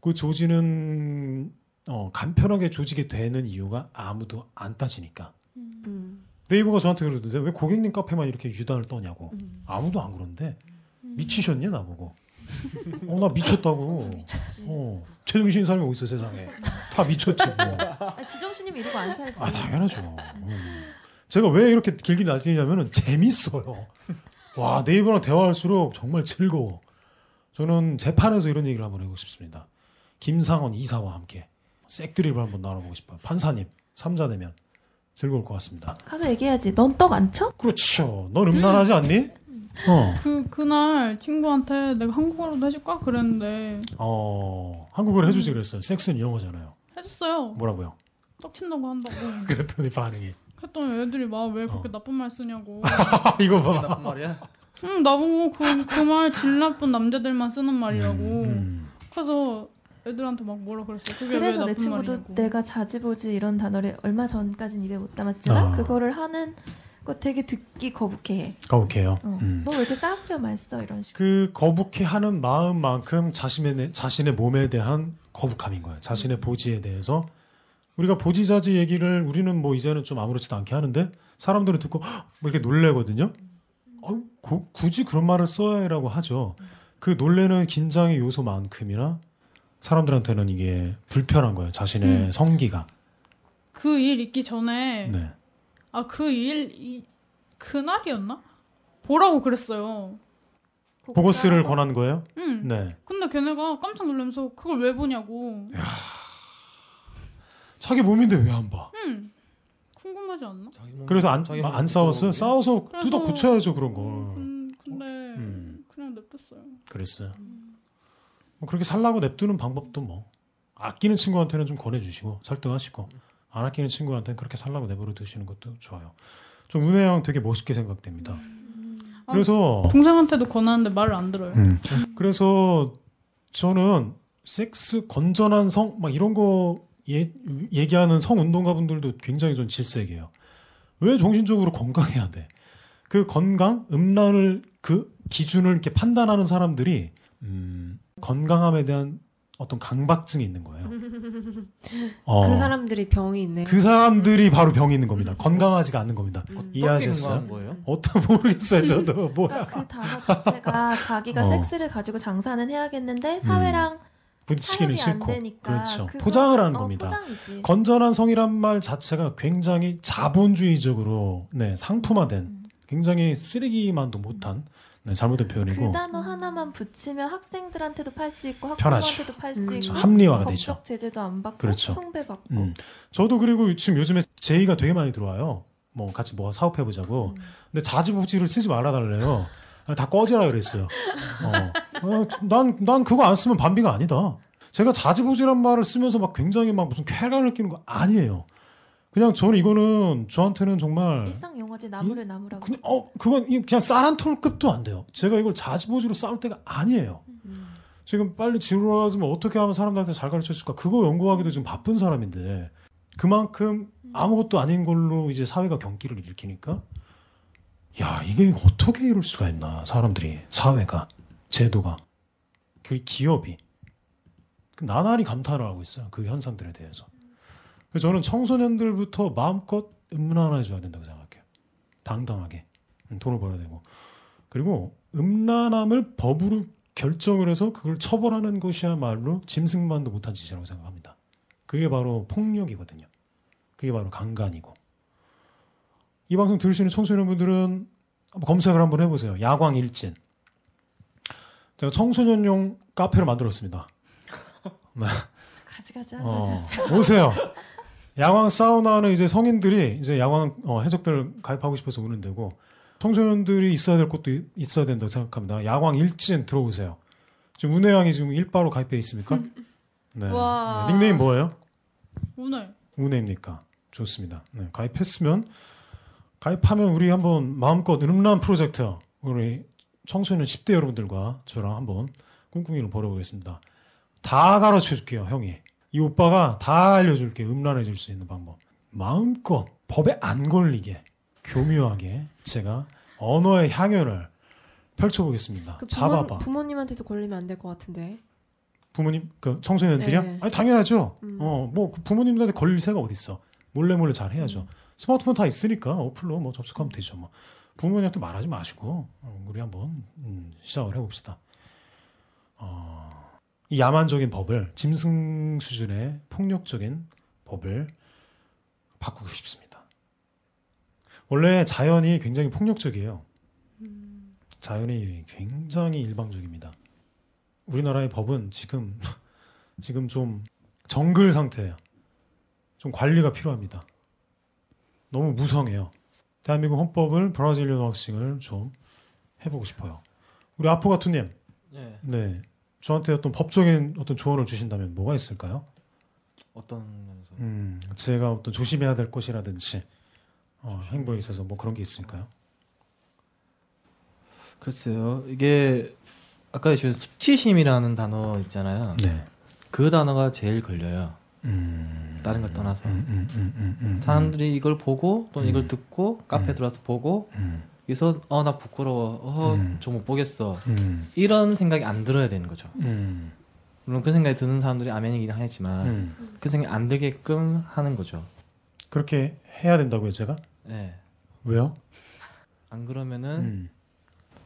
그 조지는 어, 간편하게 조지게 되는 이유가 아무도 안 따지니까. 음. 네이버가 저한테 그러던데 왜 고객님 카페만 이렇게 유단을 떠냐고. 음. 아무도 안 그런데 미치셨냐 나보고. 어 나 미쳤다고. 어 제정신 사람이 어디 있어 세상에. 다 미쳤지 뭐. 아, 지정신이면 이러고 안 살지. 아 당연하죠. 음. 제가 왜 이렇게 길게 날뛰냐면은 재밌어요. 와 네이버랑 대화할수록 정말 즐거워. 저는 재판에서 이런 얘기를 한번 해보고 싶습니다. 김상원 이사와 함께 색드립을 한번 나눠보고 싶어요. 판사님 삼자 되면 즐거울 것 같습니다. 가서 얘기해야지. 넌 떡 안 쳐? 그렇죠. 넌 음란하지 않니? 어. 그 그날 친구한테 내가 한국어로도 해줄까 그랬는데 어, 한국어로 해주지 그랬어요. 섹스는 영어잖아요. 해줬어요. 뭐라고요? 떡 친다고 한다고. 그랬더니 반응이. 그랬더니 애들이 막 왜 그렇게 어. 나쁜 말 쓰냐고. 아, 이거 봐. 나쁜 말이야? 응 나보고 그 그 말 질 나쁜 남자들만 쓰는 말이라고. 음, 그래서 애들한테 막 뭐라 그랬어요. 그게 왜 그래서 나쁜 내 친구도 말이냐고. 내가 자지보지 이런 단어를 얼마 전까지는 입에 못 담았지만 아. 그거를 하는 거 되게 듣기 거북해해. 거북해요. 어. 음. 너왜 이렇게 싸구려 말 써? 이런 식으로. 그 거북해하는 마음만큼 자신의 자신의 몸에 대한 거북함인 거예요. 자신의 보지에 대해서 우리가 보지자지 얘기를 우리는 뭐 이제는 좀 아무렇지도 않게 하는데 사람들은 듣고 헉! 뭐 이렇게 놀래거든요. 어, 고- 굳이 그런 말을 써야 라고 하죠. 그 놀래는 긴장의 요소만큼이나 사람들한테는 이게 불편한 거예요. 자신의 음. 성기가. 그 일 있기 전에 네. 아 그일이 그날이었나? 보라고 그랬어요. 보고스를 권한 거예요? 응. 네. 근데 걔네가 깜짝 놀라면서 그걸 왜 보냐고. 자기 몸인데 왜 안 봐? 응. 궁금하지 않나? 그래서 안, 자기 안몸 싸웠어요? 싸워서 그래서- 뜯어 고쳐야죠, 그런 거. 음, 근데 음. 그냥 냅뒀어요. 그랬어요. 뭐 그렇게 살라고 냅두는 방법도 뭐 아끼는 친구한테는 좀 권해주시고 설득하시고 안 아끼는 친구한테는 그렇게 살라고 내버려 두시는 것도 좋아요. 좀 은혜 양 되게 멋있게 생각됩니다. 아, 그래서 동생한테도 권하는데 말을 안 들어요. 음. 그래서 저는 섹스 건전한 성 막 이런 거 예, 얘기하는 성 운동가 분들도 굉장히 좀 질색이에요. 왜 정신적으로 건강해야 돼? 그 건강, 음란을 그 기준을 이렇게 판단하는 사람들이 음, 건강함에 대한 어떤 강박증이 있는 거예요. 어, 그 사람들이 병이 있네. 그 사람들이 바로 병이 있는 겁니다. 건강하지가 않는 겁니다. 음. 이해하셨어요? 어떤 모르겠어요, 저도 뭐야 그러니까 그 단어 자체가 자기가 어. 섹스를 가지고 장사는 해야겠는데 사회랑 부딪히기는 싫고 되니까 그렇죠. 포장을 하는 어, 겁니다. 포장이지. 건전한 성이란 말 자체가 굉장히 자본주의적으로 네, 상품화된 음. 굉장히 쓰레기만도 못한 네, 잘못된 표현이고 그 단어 하나만 붙이면 학생들한테도 팔 수 있고 편하죠. 학부모한테도 팔수 그렇죠. 있고 합리화가 법적 되죠. 제재도 안 받고 그렇죠. 숭배받고 음. 저도 그리고 지금 요즘에 제의가 되게 많이 들어와요. 뭐 같이 뭐 사업해 보자고. 음. 근데 자지보지를 쓰지 말아 달래요. 다 꺼지라 그랬어요. 어. 어, 난, 난 그거 안 쓰면 반비가 아니다. 제가 자지보지란 말을 쓰면서 막 굉장히 막 무슨 쾌감을 느끼는 거 아니에요. 그냥 저는 이거는 저한테는 정말 일상 용어지 나무를 나무라고 그냥 어 그건 이- 그냥 쌀한 톨급도 안 돼요. 제가 이걸 자지보지로 싸울 때가 아니에요. 음. 지금 빨리 지루하면 어떻게 하면 사람들한테 잘 가르쳐 줄까? 그거 연구하기도 지금 바쁜 사람인데 그만큼 아무것도 아닌 걸로 이제 사회가 경기를 일으키니까 야 이게 어떻게 이럴 수가 있나 사람들이 사회가 제도가 그 기업이 나날이 감탄을 하고 있어요 그 현상들에 대해서 그래서 저는 청소년들부터 마음껏 음란해줘야 된다고 생각해요 당당하게 음, 돈을 벌어야 되고 그리고 음란함을 법으로 결정을 해서 그걸 처벌하는 것이야말로 짐승만도 못한 짓이라고 생각합니다. 그게 바로 폭력이거든요. 그게 바로 강간이고. 이 방송 들으시는 청소년분들은 검색을 한번 해보세요. 야광 일진. 제가 청소년용 카페를 만들었습니다. 가지가지 한다 어, 진짜 오세요. 야광 사우나는 이제 성인들이 이제 야광 어, 해적들 가입하고 싶어서 오는 데고 청소년들이 있어야 될 곳도 이- 있어야 된다고 생각합니다. 야광 일진 들어오세요. 지금 운해양이 지금 일바로 가입해 있습니까? 네. 와. 네, 닉네임 뭐예요? 오늘 운해입니까? 좋습니다. 네, 가입했으면 가입하면 우리 한번 마음껏 음란 프로젝트 우리 청소년 10대 여러분들과 저랑 한번 꿍꿍이를 벌여보겠습니다. 다 가르쳐 줄게요, 형이. 이 오빠가 다 알려줄게, 음란해질 수 있는 방법. 마음껏 법에 안 걸리게, 교묘하게 제가 언어의 향연을 펼쳐보겠습니다. 그 부모, 잡아봐. 부모님한테도 걸리면 안 될 것 같은데. 부모님, 그 청소년들이요? 네. 아니, 당연하죠. 음. 어, 뭐, 그 부모님들한테 걸릴 새가 어딨어. 몰래 몰래 잘 해야죠. 스마트폰 다 있으니까 어플로 뭐 접속하면 되죠. 뭐. 부모님한테 말하지 마시고, 어, 우리 한번, 음, 시작을 해봅시다. 어, 이 야만적인 법을, 짐승 수준의 폭력적인 법을 바꾸고 싶습니다. 원래 자연이 굉장히 폭력적이에요. 음. 자연이 굉장히 일방적입니다. 우리나라의 법은 지금 지금 좀 정글 상태예요. 좀 관리가 필요합니다. 너무 무성해요. 대한민국 헌법을 브라질리언 왁싱을 좀 해보고 싶어요. 우리 아포가토님, 예. 네, 저한테 어떤 법적인 어떤 조언을 주신다면 뭐가 있을까요? 어떤 면에서? 음, 제가 어떤 조심해야 될 것이라든지 어, 행보에 있어서 뭐 그런 게 있을까요? 글쎄요. 이게 아까 지금 수치심이라는 단어 있잖아요. 네, 그 단어가 제일 걸려요. 음. 다른 걸 떠나서. 음, 음, 음, 음, 음, 사람들이 이걸 보고 또는 음. 이걸 듣고 카페 음. 들어와서 보고 음, 여기서 어 나 부끄러워 어 음. 저못 보겠어 음, 이런 생각이 안 들어야 되는 거죠. 음, 물론 그 생각이 드는 사람들이 아멘이긴 하지만 음. 그 생각이 안 들게끔 하는 거죠. 그렇게 해야 된다고요, 제가? 네. 왜요? 안 그러면은 음,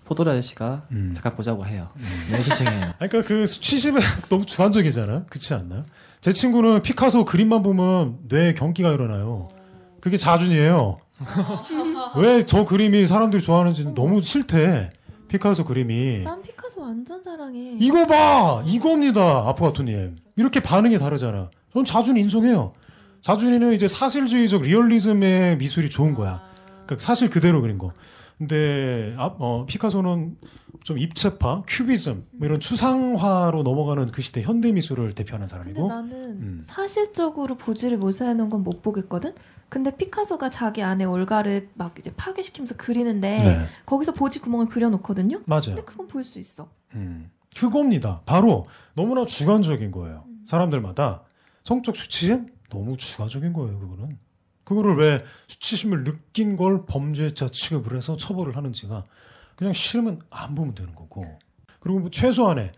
포도리 아저씨가 음. 잠깐 보자고 해요. 음. 네, 신청해요. 그러니까 그 수치심은 너무 주관적이잖아. 그렇지 않나요? 제 친구는 피카소 그림만 보면 뇌에 경기가 일어나요. 그게 자준이에요. 왜 저 그림이 사람들이 좋아하는지 너무 싫대. 피카소 그림이. 난 피카소 완전 사랑해. 이거 봐! 이겁니다, 아프가토님. 이렇게 반응이 다르잖아. 전 자준 인정해요. 자준이는 이제 사실주의적 리얼리즘의 미술이 좋은 거야. 그러니까 사실 그대로 그린 거. 근데 아, 어, 피카소는 좀 입체파, 큐비즘 뭐 이런 추상화로 넘어가는 그 시대 현대 미술을 대표하는 근데 사람이고. 나는 음. 사실적으로 보지를 못해놓은 건 못 보겠거든. 근데 피카소가 자기 안에 올가를 막 이제 파괴시키면서 그리는데 네, 거기서 보지 구멍을 그려놓거든요. 맞아요. 근데 그건 볼 수 있어. 음, 그겁니다. 바로 너무나 주관적인 거예요. 음. 사람들마다 성적 수치심 너무 주관적인 거예요. 그거는 그거를 왜 수치심을 느낀 걸 범죄자 취급을 해서 처벌을 하는지가 그냥 싫으면 안 보면 되는 거고. 그리고 뭐 최소한의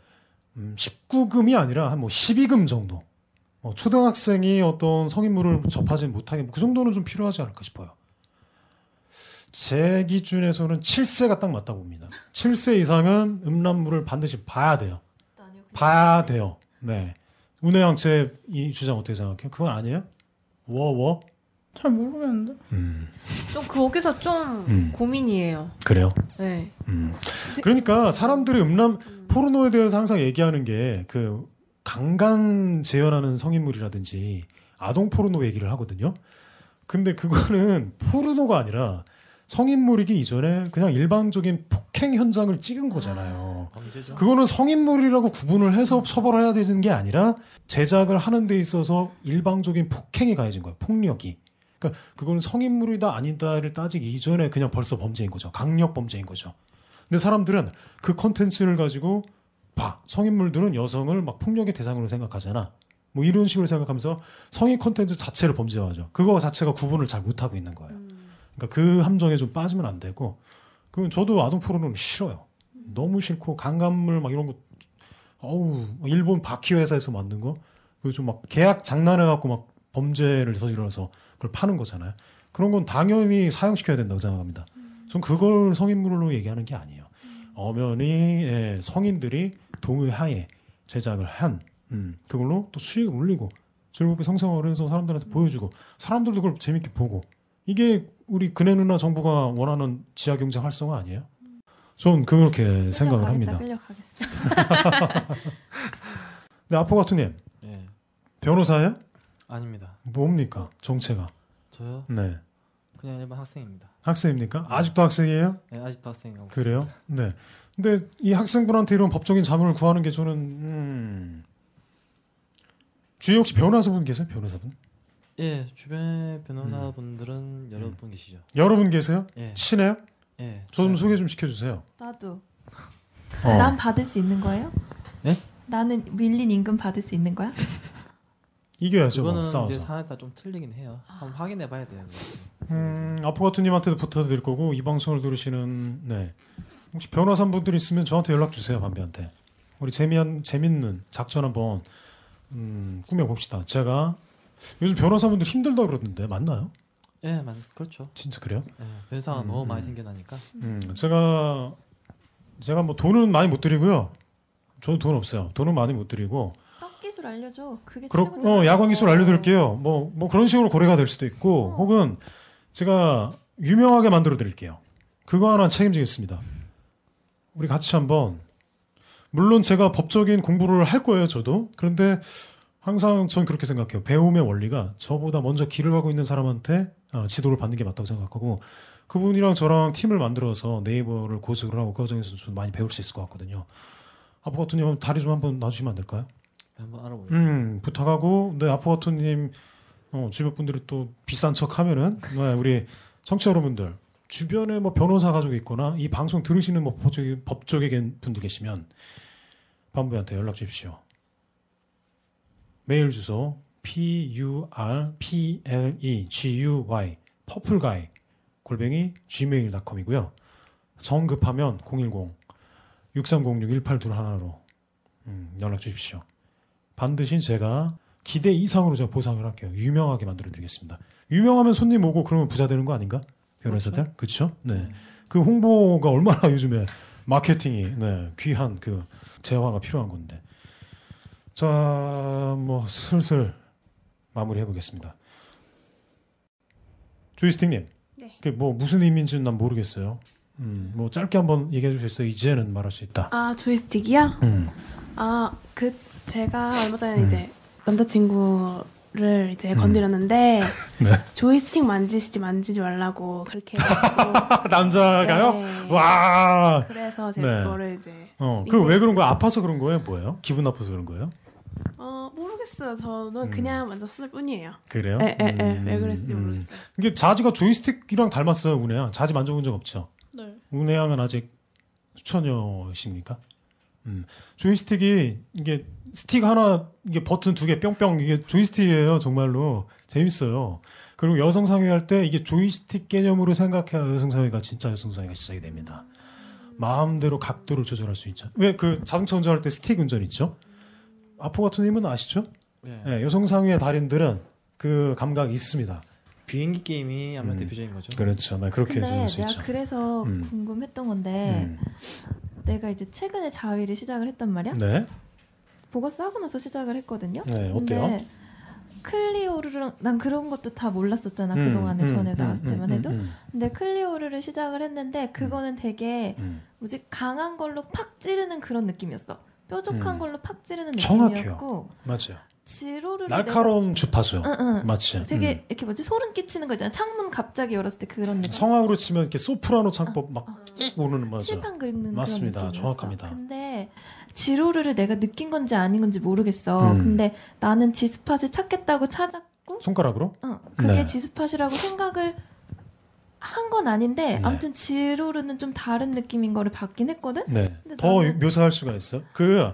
음, 19금이 아니라 한 뭐 12금 정도. 뭐 초등학생이 어떤 성인물을 접하지 못하게 그 정도는 좀 필요하지 않을까 싶어요. 제 기준에서는 7세가 딱 맞다 봅니다. 7세 이상은 음란물을 반드시 봐야 돼요. 봐야 돼요. 네. 운해양체 이 주장 어떻게 생각해요? 그건 아니에요? 워 워? 잘 모르겠는데. 음, 좀 거기서 좀 음. 고민이에요. 그래요. 네. 음. 그러니까 사람들이 음란 포르노에 대해서 항상 얘기하는 게 그 강간 재현하는 성인물이라든지 아동 포르노 얘기를 하거든요. 근데 그거는 포르노가 아니라 성인물이기 이전에 그냥 일반적인 폭행 현장을 찍은 거잖아요. 범죄죠. 그거는 성인물이라고 구분을 해서 처벌해야 되는 게 아니라 제작을 하는 데 있어서 일방적인 폭행이 가해진 거예요. 폭력이. 그러니까 그거는 성인물이다 아니다를 따지기 이전에 그냥 벌써 범죄인 거죠. 강력 범죄인 거죠. 근데 사람들은 그 컨텐츠를 가지고 봐. 성인물들은 여성을 막 폭력의 대상으로 생각하잖아. 뭐 이런 식으로 생각하면서 성인 컨텐츠 자체를 범죄화하죠. 그거 자체가 구분을 잘 못하고 있는 거예요. 그러니까 그 함정에 좀 빠지면 안 되고 그건 저도 아동 포르노는 싫어요. 너무 싫고 강간물 막 이런 거 어우 일본 바키 회사에서 만든 거그좀막 계약 장난해 갖고 막 범죄를 저질러서 그걸 파는 거잖아요. 그런 건 당연히 사형시켜야 된다고 생각합니다. 전 그걸 성인물로 얘기하는 게 아니에요. 엄연히 예, 성인들이 동의하에 제작을 한 음, 그걸로 또 수익을 올리고 즐겁게 성생활을 해서 사람들한테 보여주고 사람들도 그걸 재밌게 보고 이게 우리 근혜 누나 정부가 원하는 지하 경제 활성화 아니에요? 전 그렇게 생각을 합니다. 끌려가겠어. 근데 아포가토님 예. 변호사예요? 아닙니다. 뭡니까 정체가? 저요? 네 그냥 일반 학생입니다. 학생입니까? 아직도 학생이에요? 네, 아직도 학생이고. 그래요? 네. 근데 이 학생분한테 이런 법적인 자문을 구하는 게 저는 음... 주위에 혹시 변호사분 계세요? 변호사분? 예, 주변에 변호사분들은 여러 분 계시죠. 여러 분 계세요? 예. 친해요? 예. 저 좀 소개 좀 시켜주세요. 나도. 어. 난 받을 수 있는 거예요? 네? 나는 밀린 임금 받을 수 있는 거야? 이겨야죠. 뭐, 그거는 이제 싸워서. 사안에 따라 좀 틀리긴 해요. 한번 확인해 봐야 돼요. 음, 아포가토님한테도 부탁드릴 거고 이 방송을 들으시는 네 혹시 변호사분들 있으면 저한테 연락 주세요 반비한테 우리 재미한 재밌는 작전 한번 음, 꾸며 봅시다. 제가 요즘 변호사분들 힘들다 그러던데 맞나요? 예, 만 그렇죠. 진짜 그래요? 예, 변사가 음, 너무 음. 많이 생겨나니까. 음, 제가 제가 뭐 돈은 많이 못 드리고요. 저도 돈 없어요. 돈은 많이 못 드리고 떡 기술 알려줘. 그게 그렇. 어, 야광 기술 알려드릴게요. 뭐, 뭐 그런 식으로 고래가 될 수도 있고, 혹은 제가 유명하게 만들어 드릴게요. 그거 하나 책임지겠습니다. 우리 같이 한번, 물론 제가 법적인 공부를 할 거예요, 저도. 그런데 항상 전 그렇게 생각해요. 배움의 원리가 저보다 먼저 길을 가고 있는 사람한테 어, 지도를 받는 게 맞다고 생각하고, 그분이랑 저랑 팀을 만들어서 네이버를 고수를 하고 그 과정에서 좀 많이 배울 수 있을 것 같거든요. 아포가토님 다리 좀 한번 놔주시면 안 될까요? 한번 알아보겠습니다. 음, 부탁하고, 네, 아포가토님, 어, 주변 분들이 또 비싼 척 하면은, 네, 우리 청취자 여러분들, 주변에 뭐 변호사 가족이 있거나, 이 방송 들으시는 뭐 법적인, 법적인 분들 계시면, 반부한테 연락 주십시오. 메일 주소 p u r p l e g u y 퍼플가이 골뱅이 gmail.com이고요. 정 급하면 010 6306 1821로 음, 연락 주십시오. 반드시 제가 기대 이상으로 제가 보상을 할게요. 유명하게 만들어 드리겠습니다. 유명하면 손님 오고 그러면 부자 되는 거 아닌가? 변호사들? 그렇죠? 네. 그 홍보가 얼마나 요즘에 마케팅이 네, 귀한 그 재화가 필요한 건데. 자, 뭐 슬슬 마무리해 보겠습니다. 조이스틱 님, 네. 그게 뭐 무슨 의미인지는 난 모르겠어요. 음, 뭐 짧게 한번 얘기해 주실 수 있어요. 이제는 말할 수 있다. 아 조이스틱이요? 음, 아 그 제가 얼마 전에 음. 이제 남자친구를 이제 건드렸는데 네. 조이스틱 만지시지 만지지 말라고 그렇게 남자가요? 네. 와, 그래서 제가 네. 그거를 이제 어, 그왜 그런 거야? 아파서 그런 거예요? 뭐예요? 기분 나빠서 그런 거예요? 어 모르겠어요. 저는 음. 그냥 만졌을 뿐이에요. 그래요? 에, 에, 에. 음, 왜 그랬을지 음. 모르겠어요. 이게 자지가 조이스틱이랑 닮았어요, 운혜양. 자지 만져본 적 없죠? 네. 운혜양은 아직 수처녀이십니까? 음. 조이스틱이 이게 스틱 하나 이게 버튼 두 개 뿅뿅 이게 조이스틱이에요, 정말로 재밌어요. 그리고 여성 상의할 때 이게 조이스틱 개념으로 생각해야 여성 상의가 진짜 여성 상의가 시작이 됩니다. 마음대로 각도를 조절할 수 있죠. 왜 그 자동차 운전할 때 스틱 운전 있죠? 아포 같은 님은 아시죠? 네. 네, 여성 상의의 달인들은 그 감각이 있습니다. 비행기 게임이 아마 음. 대표적인 거죠. 그렇죠. 나 그렇게 근데 해줄 수 있죠. 그래서 음. 궁금했던 건데 음. 내가 이제 최근에 자위를 시작을 했단 말이야. 네. 보고 싸고 나서 시작을 했거든요. 네, 어때요? 클리오르랑 난 그런 것도 다 몰랐었잖아 음, 그동안에 음, 전에 음, 나왔을 음, 때만 음, 해도 음, 근데 클리오르를 시작을 했는데 그거는 되게 음. 뭐지 강한 걸로 팍 찌르는 그런 느낌이었어 뾰족한 음. 걸로 팍 찌르는 정확해요. 느낌이었고 맞아요. 지로를 날카로운 주파수. 내가, 응, 응. 맞지. 되게 음. 이렇게 뭐지 소름 끼치는 거 있잖아 창문 갑자기 열었을 때 그런 느낌 성악으로 치면 이렇게 소프라노 창법 어. 막쭉 오르는 맞아. 칠판 긁는 맞습니다. 정확합니다. 근데 지로르를 내가 느낀 건지 아닌 건지 모르겠어. 음. 근데 나는 지스팟을 찾겠다고 찾았고, 손가락으로? 어, 그게 네. 지스팟이라고 생각을 한 건 아닌데, 네. 아무튼 지로르는 좀 다른 느낌인 거를 받긴 했거든. 네. 더 나는- 묘사할 수가 있어요. 그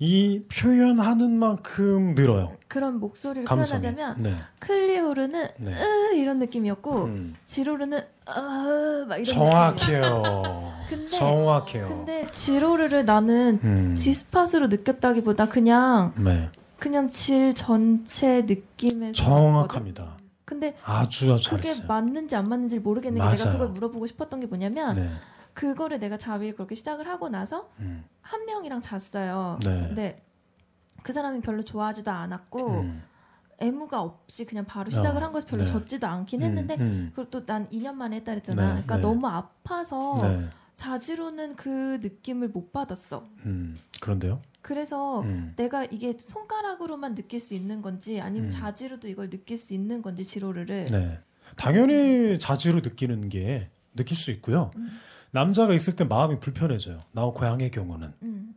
이 표현하는 만큼 늘어요. 그런 목소리를 감성이. 표현하자면 네. 클리오르는 네. 으 이런 느낌이었고 음. 지로르는 어막 이런 정확해요. 근데- 정확해요. 근데 지로르를 나는 음. 지스팟으로 느꼈다기보다 그냥 네. 그냥 질 전체 느낌에서. 정확합니다. 근데 아주 아주 그게 잘했어요. 맞는지 안 맞는지 모르겠는 게 내가 맞아요. 그걸 물어보고 싶었던 게 뭐냐면 네. 그거를 내가 자위를 그렇게 시작을 하고 나서 음. 한 명이랑 잤어요. 네. 근데 그 사람이 별로 좋아하지도 않았고 음. 애무가 없이 그냥 바로 시작을 어, 한 것이 별로 네. 졌지도 않긴 했는데 음, 음. 그리고 또 난 2년 만에 했다 그랬잖아. 네, 그러니까 네. 너무 아파서 네. 자지로는 그 느낌을 못 받았어. 음. 그런데요? 그래서 음. 내가 이게 손가락으로만 느낄 수 있는 건지 아니면 음. 자지로도 이걸 느낄 수 있는 건지 지로르를 네. 당연히 자지로 느끼는 게 느낄 수 있고요. 음. 남자가 있을 때 마음이 불편해져요. 나 고양의 경우는. 음.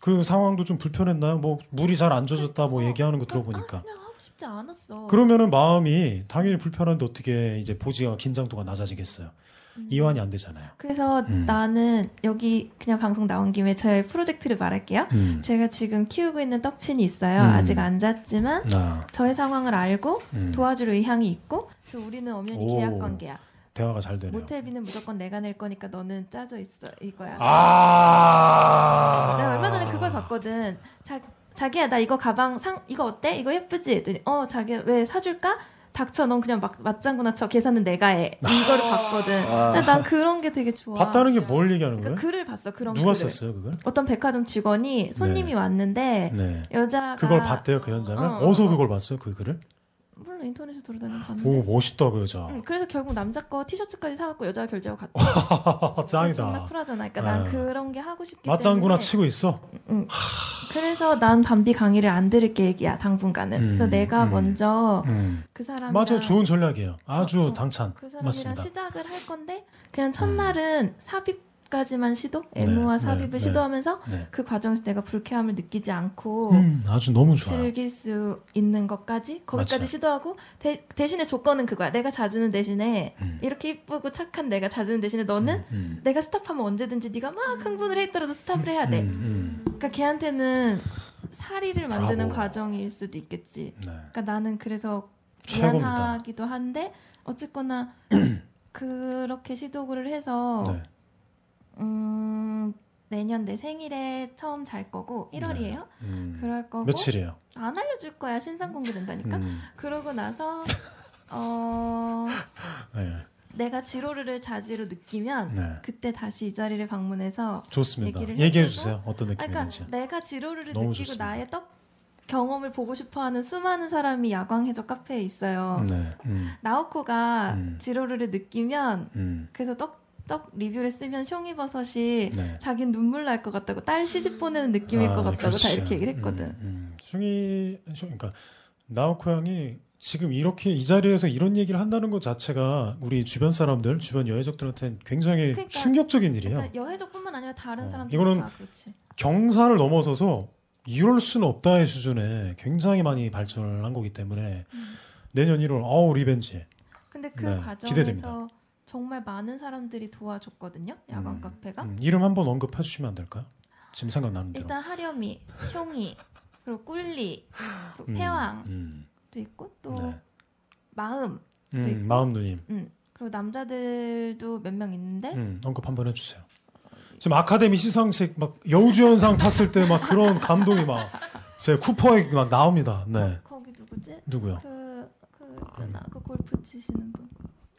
그 상황도 좀 불편했나요? 뭐 물이 잘 안 젖었다 뭐 어, 얘기하는 거 그러니까, 들어보니까. 아, 그냥 하고 싶지 않았어. 그러면은 마음이 당연히 불편한데 어떻게 이제 보지가 긴장도가 낮아지겠어요. 음. 이완이 안 되잖아요. 그래서 음. 나는 여기 그냥 방송 나온 김에 저의 프로젝트를 말할게요. 음. 제가 지금 키우고 있는 떡친이 있어요. 음. 아직 안 잤지만 나 저의 상황을 알고 음. 도와줄 의향이 있고 그래서 우리는 엄연히 오. 계약 관계야. 대화가 잘 되네요. 모텔비는 무조건 내가 낼 거니까 너는 짜져 있어 이거야. 아. 내가 얼마 전에 그걸 봤거든. 자, 자기야 나 이거 가방 상 이거 어때? 이거 예쁘지? 했더니 어 자기야 왜 사줄까? 닥쳐 넌 그냥 막 맞장구나 쳐 계산은 내가 해 이거를 봤거든. 근데 난 그런 게 되게 좋아. 봤다는 게 뭘 얘기하는 그러니까 거예요? 글을 봤어 그런 누가 글을. 썼어요 그걸? 어떤 백화점 직원이 손님이 네. 왔는데 네. 여자가 그걸 봤대요 그 현장을? 어, 어, 디서 어. 그걸 봤어요 그 글을? 인터넷에 돌아다니는 봤는데. 오 멋있다 그 여자. 응, 그래서 결국 남자 거 티셔츠까지 사갖고 여자가 결제하고 갔다. 정말 짱이다. 쿨하잖아. 그러니까 난 네. 그런 게 하고 싶기 맞장구나 때문에. 치고 있어. 응. 그래서 난 밤비 강의를 안 들을 계획이야 당분간은. 음, 그래서 내가 음. 먼저 음. 그 사람 맞아요 좋은 전략이에요. 아주 어, 당찬. 그 사람이랑 맞습니다. 시작을 할 건데 그냥 첫날은 삽입 가지만 시도, 네, 애무와 네, 삽입을 네. 시도하면서 네. 그 과정에서 내가 불쾌함을 느끼지 않고 음, 아주 너무 좋아요. 즐길 수 있는 것까지 거기까지 맞아요. 시도하고 대, 대신에 조건은 그거야. 내가 자주는 대신에 음. 이렇게 이쁘고 착한 내가 자주는 대신에 너는 음, 내가 스탑하면 언제든지 네가 막 흥분을 해 있더라도 스탑을 해야 돼. 음, 음. 그러니까 걔한테는 사리를 만드는 브라보. 과정일 수도 있겠지. 네. 그러니까 나는 그래서. 미안하기도 한데 어쨌거나 그렇게 시도를 해서 네. 음, 내년 내 생일에 처음 잘 거고 1월이에요. 음. 그럴 거고 며칠이에요? 안 알려줄 거야 신상 공개된다니까. 음. 그러고 나서 어 네. 내가 지로르를 자지로 느끼면 네. 그때 다시 이 자리를 방문해서 좋습니다. 얘기를 얘기해 주세요. 어떤 아, 그러니까 느낌인지. 내가 지로르를 느끼고 좋습니다. 나의 떡 경험을 보고 싶어하는 수많은 사람이 야광 해적 카페에 있어요. 네. 음. 나오코가 음. 지로르를 느끼면 음. 그래서 떡, 떡 리뷰를 쓰면 숑이버섯이 네. 자긴 눈물 날 것 같다고 딸 시집 보내는 느낌일 것 같다고 다 그렇지. 이렇게 얘기를 했거든. 음, 음. 숑이 숑 그러니까 나오코 양이 지금 이렇게 이 자리에서 이런 얘기를 한다는 것 자체가 우리 주변 사람들, 주변 여해적들한테는 굉장히 그러니까- 충격적인 일이에요. 그러니까 여해적뿐만 아니라 다른 어, 사람들 이거는 다. 경사를 넘어서서 이럴 수는 없다의 수준에 굉장히 많이 발전을 한 거기 때문에 음. 내년 1월 어우 revenge. 근데 그 네, 과정에서 기대됩니다. 정말 많은 사람들이 도와줬거든요. 야광 음, 카페가. 음, 이름 한번 언급해 주시면 안 될까요? 지금 생각나는 대로. 일단 하렴이, 숑이, 그리고 꿀리, 그리고 음, 패왕도 음, 있고 또 네. 마음, 음, 있고. 마음 누님. 음. 그리고 남자들도 몇 명 있는데 음, 언급 한번 해주세요. 지금 아카데미 시상식 막 여우주연상 탔을 때 막 그런 감동이 막 제 쿠퍼에 막 나옵니다. 네. 거기 누구지? 누구요? 그, 그 있잖아. 그 골프 치시는 분.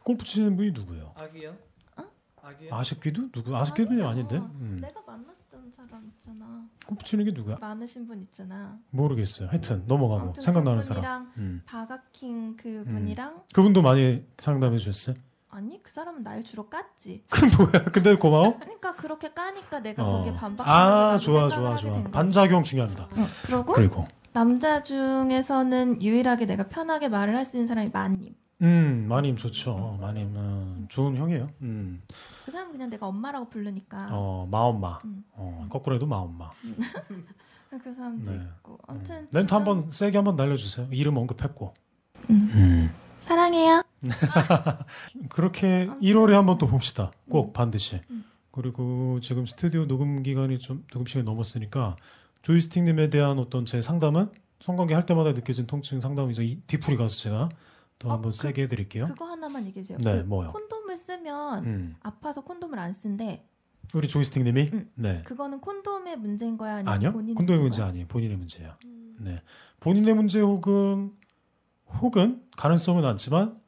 골프 치는 분이 누구예요? 아기요? 어? 아기요? 아쉽기도? 누구? 아쉽기도는 아니야. 아닌데? 음. 내가 만났던 사람 있잖아. 골프 치는 게 누구야? 많으신 분 있잖아. 모르겠어요. 하여튼 넘어가고 아무튼 생각나는 그분이랑 사람. 음. 바가킹 그 분이랑 그분도 많이 상담해 주셨어요? 아니 그 사람은 날 주로 깠지. 그 뭐야? 근데 고마워. 그러니까 그렇게 까니까 내가 어. 거기에 반박하면서 아 나도 좋아 좋아 좋아. 반작용 중요합니다. 응, 그러고 그리고 남자 중에서는 유일하게 내가 편하게 말을 할 수 있는 사람이 마님. 음 마님 좋죠. 마님 은 좋은 형이에요. 음. 그 사람 은 그냥 내가 엄마라고 부르니까. 어 마엄마. 음. 어 거꾸로 해도 마엄마. 그 사람도 네. 있고. 아무튼 음. 지금- 한번 세게 한번 날려주세요. 이름 언급했고. 음. 음. 사랑해요. 그렇게 1월에 한번 또 봅시다. 꼭 반드시. 음. 그리고 지금 스튜디오 녹음 기간이 좀 녹음 시간이 넘었으니까 조이스틱님에 대한 어떤 제 상담은 성관계 할 때마다 느껴진 통증 상담이죠. 이 뒤풀이 가서 제가 또 어, 한번 그- 세게 해드릴게요. 그거 하나만 얘기해 주세요. 네, 그 뭐요? 콘돔을 쓰면 음. 아파서 콘돔을 안 쓴대. 우리 조이스틱님이 음. 네 그거는 콘돔의 문제인 거야 아니면 아니요 본인의 콘돔의 문제 거야? 아니에요 본인의 문제예요. 음. 네 본인의 문제 혹은 혹은 가능성은 많지만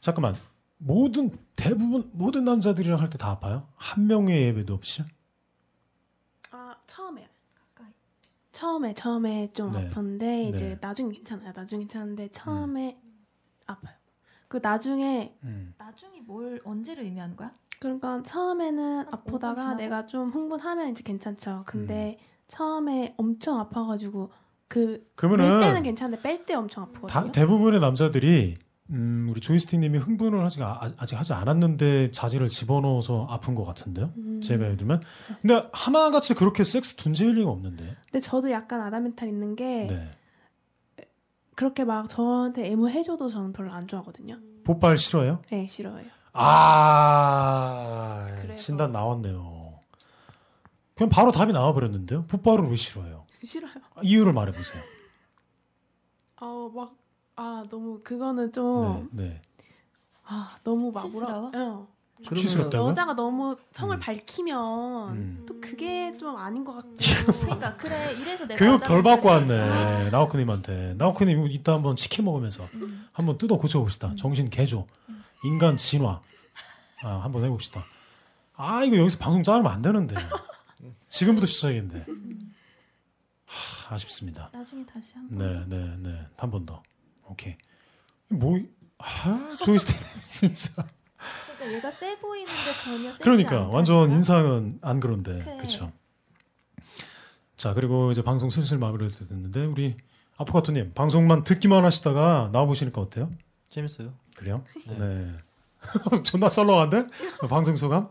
잠깐만 모든 대부분 모든 남자들이랑 할 때 다 아파요? 한 명의 예배도 없이? 아 처음에 가까이. 처음에 처음에 좀 네. 아픈데 이제 네. 나중에 괜찮아요. 나중에 괜찮은데 처음에 아파요. 그 나중에 음. 나중에 뭘 언제를 의미하는 거야? 그러니까 처음에는 한 아프다가 5분 지나고? 내가 좀 흥분하면 이제 괜찮죠. 근데 음. 처음에 엄청 아파가지고 그 그러면은 뺄 때는 괜찮은데 뺄 때 엄청 아프거든요. 다- 대부분의 남자들이 음, 우리 조이스틱님이 흥분을 아직, 아, 아직 하지 않았는데 자지를 집어넣어서 아픈 것 같은데요. 음. 제가 예를 들면. 근데 하나같이 그렇게 섹스 둔재일 리가 없는데. 근데 저도 약간 아다멘탈 있는 게 네. 그렇게 막 저한테 애무해줘도 저는 별로 안 좋아하거든요. 뽀빨 싫어요? 네 싫어요. 아, 그래서- 진단 나왔네요. 그냥 바로 답이 나와버렸는데요. 뽀빨을 왜 싫어요? 싫어요. 이유를 말해보세요. 아 막 아 너무 그거는 좀 네, 네. 아 너무 막 수치스러워? 응. 수치스럽다고요? 여자가 너무 성을 음. 밝히면 음. 또 그게 좀 아닌 것 같고 그러니까 그래 이래서 내가 교육 덜 받고 왔네. 나우크님한테. 나우크님 이따 한번 치킨 먹으면서 음. 한번 뜯어 고쳐봅시다. 정신 개조. 인간 진화. 아, 한번 해봅시다. 아, 이거 여기서 방송 자르면 안 되는데. 지금부터 시작인데. 하, 아쉽습니다. 나중에 다시 한 번 네, 네, 네. 한 번 더. 오케이. 뭐, 아, 조이스틱 진짜. 그러니까 얘가 세 보이는데 전혀 세지 그러니까 않다니까. 완전 인상은 안 그런데 그래. 그렇죠. 자 그리고 이제 방송 슬슬 마무리가 됐는데 우리 아포카토님 방송만 듣기만 하시다가 나와 보시니까 어때요? 재밌어요. 그래요? 네. 네. 존나 썰렁한데 방송 소감?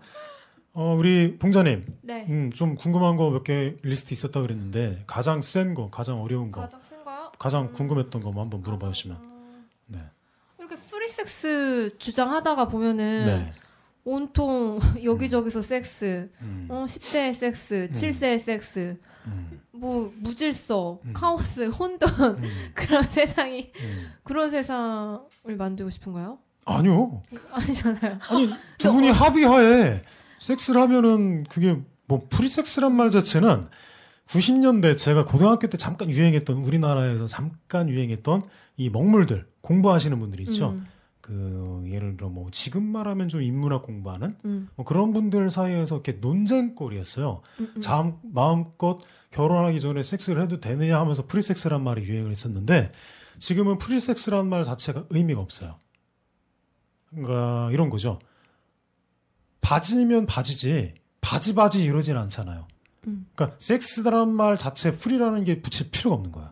어, 우리 봉자님, 네. 음, 좀 궁금한 거 몇 개 리스트 있었다 그랬는데 가장 센 거, 가장 어려운 거, 가장 쓴가요? 가장 궁금했던 거 한번 물어봐 주시면. 프리섹스 주장하다가 보면은 네. 온통 여기저기서 섹스, 음. 어 10대의 섹스, 음. 7세의 섹스, 음. 뭐 무질서, 음. 카오스, 혼돈 음. 그런 세상이 음. 그런 세상을 만들고 싶은가요? 아니요. 아니잖아요. 아니 두 분이 합의하에 섹스를 하면은 그게 뭐 프리섹스란 말 자체는 90년대 제가 고등학교 때 잠깐 유행했던 우리나라에서 잠깐 유행했던 이 먹물들 공부하시는 분들 있죠. 음, 그 예를 들어 뭐 지금 말하면 좀 인문학 공부하는 음, 뭐 그런 분들 사이에서 이렇게 논쟁거리였어요. 음, 음. 자, 마음껏 결혼하기 전에 섹스를 해도 되느냐 하면서 프리섹스란 말이 유행을 했었는데 지금은 프리섹스란 말 자체가 의미가 없어요. 그러니까 이런 거죠. 바지면 바지지 바지 바지 이러진 않잖아요. 음. 그러니까 섹스란 말 자체 프리라는 게 붙일 필요가 없는 거야.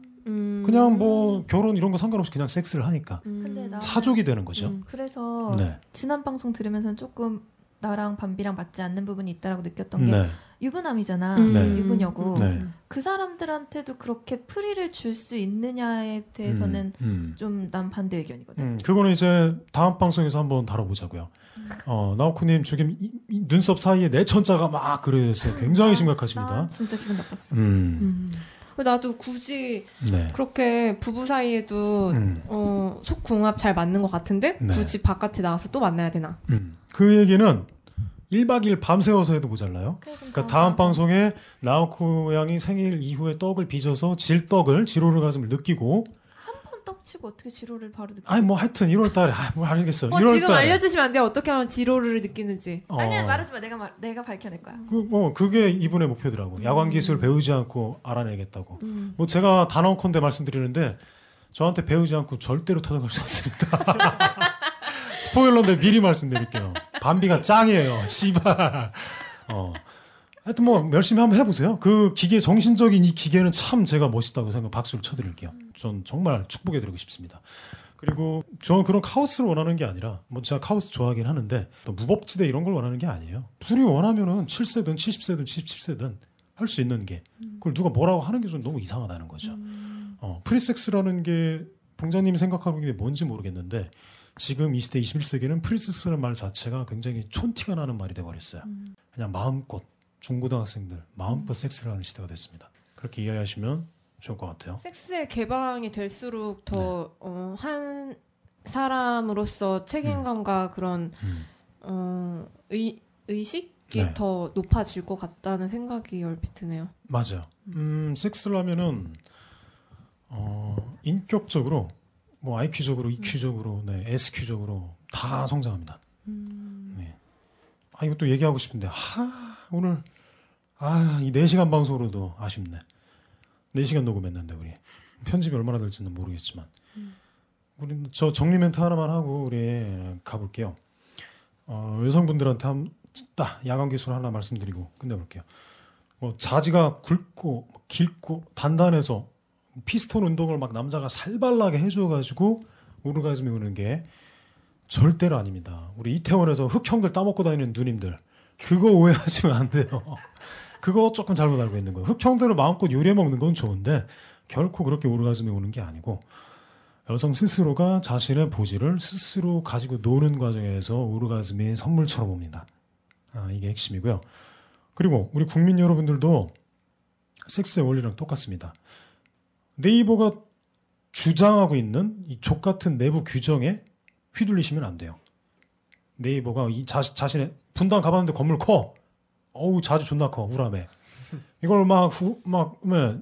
음. 그냥 뭐 결혼 이런 거 상관없이 그냥 섹스를 하니까 음. 나 사족이 되는 거죠. 음. 그래서 네. 지난 방송 들으면서 조금 나랑 밤비랑 맞지 않는 부분이 있다라고 느꼈던 게 네. 유부남이잖아. 음. 네. 유부녀고 네. 그 사람들한테도 그렇게 프리를 줄 수 있느냐에 대해서는 음, 음. 좀난 반대 의견이거든. 음, 그거는 이제 다음 방송에서 한번 다뤄보자고요. 어, 나오쿠님 지금 이- 이 눈썹 사이에 내 천자가 막 그려졌어요. 굉장히 나 심각하십니다. 진짜 기분 나빴어. 음, 음. 나도 굳이 네. 그렇게 부부 사이에도 음, 어, 속궁합 잘 맞는 것 같은데 네. 굳이 바깥에 나가서 또 만나야 되나? 음. 그 얘기는 1박 2일 밤새워서 해도 모자라요. 그러니까 다음 방송에 나오쿠 양이 생일 이후에 떡을 빚어서 질떡을 지로르가즘을 느끼고 한번 떡 치고 어떻게 지로를 바로 느끼? 아니 뭐 하여튼 1월 달에 아, 뭐 알겠어. 어, 1월 지금 달에 알려주시면 안 돼요? 어떻게 하면 지로를 느끼는지. 어, 아니야 말하지 마. 내가 말 내가 밝혀낼 거야. 그, 뭐 그게 이분의 목표더라고. 야광 기술 배우지 않고 알아내겠다고. 음. 뭐 제가 단언컨대 말씀드리는데 저한테 배우지 않고 절대로 터득할 수 없습니다. 스포일러인데 미리 말씀드릴게요. 밤비가 짱이에요. 씨발. 어. 하여튼 뭐 열심히 한번 해보세요. 그 기계 정신적인 이 기계는 참 제가 멋있다고 생각 박수를 쳐드릴게요. 전 정말 축복해드리고 싶습니다. 그리고 저는 그런 카오스를 원하는 게 아니라 뭐 제가 카오스 좋아하긴 하는데 또 무법지대 이런 걸 원하는 게 아니에요. 둘이 원하면은 7세든 70세든 77세든 할 수 있는 게 그걸 누가 뭐라고 하는 게 좀 너무 이상하다는 거죠. 어, 프리섹스라는 게 봉자님이 생각하는 게 뭔지 모르겠는데 지금 이 시대 21세기는 프리섹스라는 말 자체가 굉장히 촌티가 나는 말이 돼버렸어요. 그냥 마음껏 중고등학생들 마음껏 섹스를 하는 시대가 됐습니다. 그렇게 이해하시면 좋을 것 같아요. 섹스의 개방이 될수록 네. 더, 어, 한 사람으로서 책임감과 그런, 음. 어, 의, 의식이 네. 더 높아질 것 같다는 생각이 얼핏 드네요. 맞아요. 음, 섹스를 하면은 어, 인격적으로 뭐 IQ적으로, EQ적으로, 네, SQ적으로 다 성장합니다. 네. 아 이것도 얘기하고 싶은데 하 오늘 아 이 4시간 방송으로도 아쉽네. 4시간 녹음했는데 우리 편집이 얼마나 될지는 모르겠지만 우리 저 정리 멘트 하나만 하고 우리 가볼게요. 어, 여성분들한테 한 딱 야간 기술 하나 말씀드리고 끝내볼게요. 뭐 자지가 굵고 길고 단단해서 피스톤 운동을 막 남자가 살발나게 해줘가지고 오르가즘이 오는 게 절대로 아닙니다. 우리 이태원에서 흑형들 따먹고 다니는 누님들 그거 오해하시면 안 돼요. 그거 조금 잘못 알고 있는 거예요. 흑형들을 마음껏 요리해 먹는 건 좋은데 결코 그렇게 오르가즘이 오는 게 아니고 여성 스스로가 자신의 보지를 스스로 가지고 노는 과정에서 오르가즘이 선물처럼 옵니다. 아, 이게 핵심이고요. 그리고 우리 국민 여러분들도 섹스의 원리랑 똑같습니다. 네이버가 주장하고 있는 이 족 같은 내부 규정에 휘둘리시면 안 돼요. 네이버가 이 자, 자신의 분당 가봤는데 건물 커. 어우 자주 존나 커 우람해. 이걸 막 후, 막 네,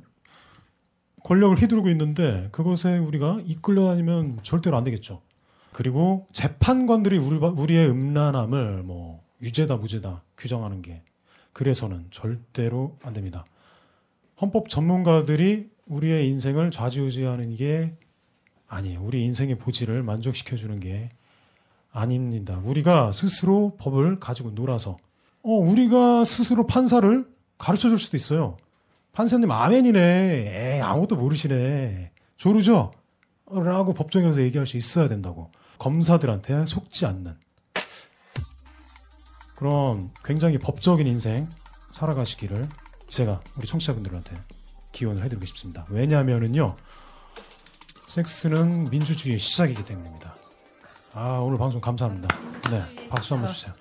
권력을 휘두르고 있는데 그것에 우리가 이끌려 다니면 절대로 안 되겠죠. 그리고 재판관들이 우리, 우리의 음란함을 뭐 유죄다 무죄다 규정하는 게 그래서는 절대로 안 됩니다. 헌법 전문가들이 우리의 인생을 좌지우지하는 게 아니에요. 우리 인생의 보지를 만족시켜 주는 게 아닙니다. 우리가 스스로 법을 가지고 놀아서 어, 우리가 스스로 판사를 가르쳐 줄 수도 있어요. 판사님 아멘이네. 에 아무것도 모르시네. 조르죠? 라고 법정에서 얘기할 수 있어야 된다고. 검사들한테 속지 않는. 그럼 굉장히 법적인 인생 살아가시기를 제가 우리 청취자분들한테 기원을 해드리고 싶습니다. 왜냐하면요. 섹스는 민주주의의 시작이기 때문입니다. 아 오늘 방송 감사합니다. 네 박수 한번 아, 주세요.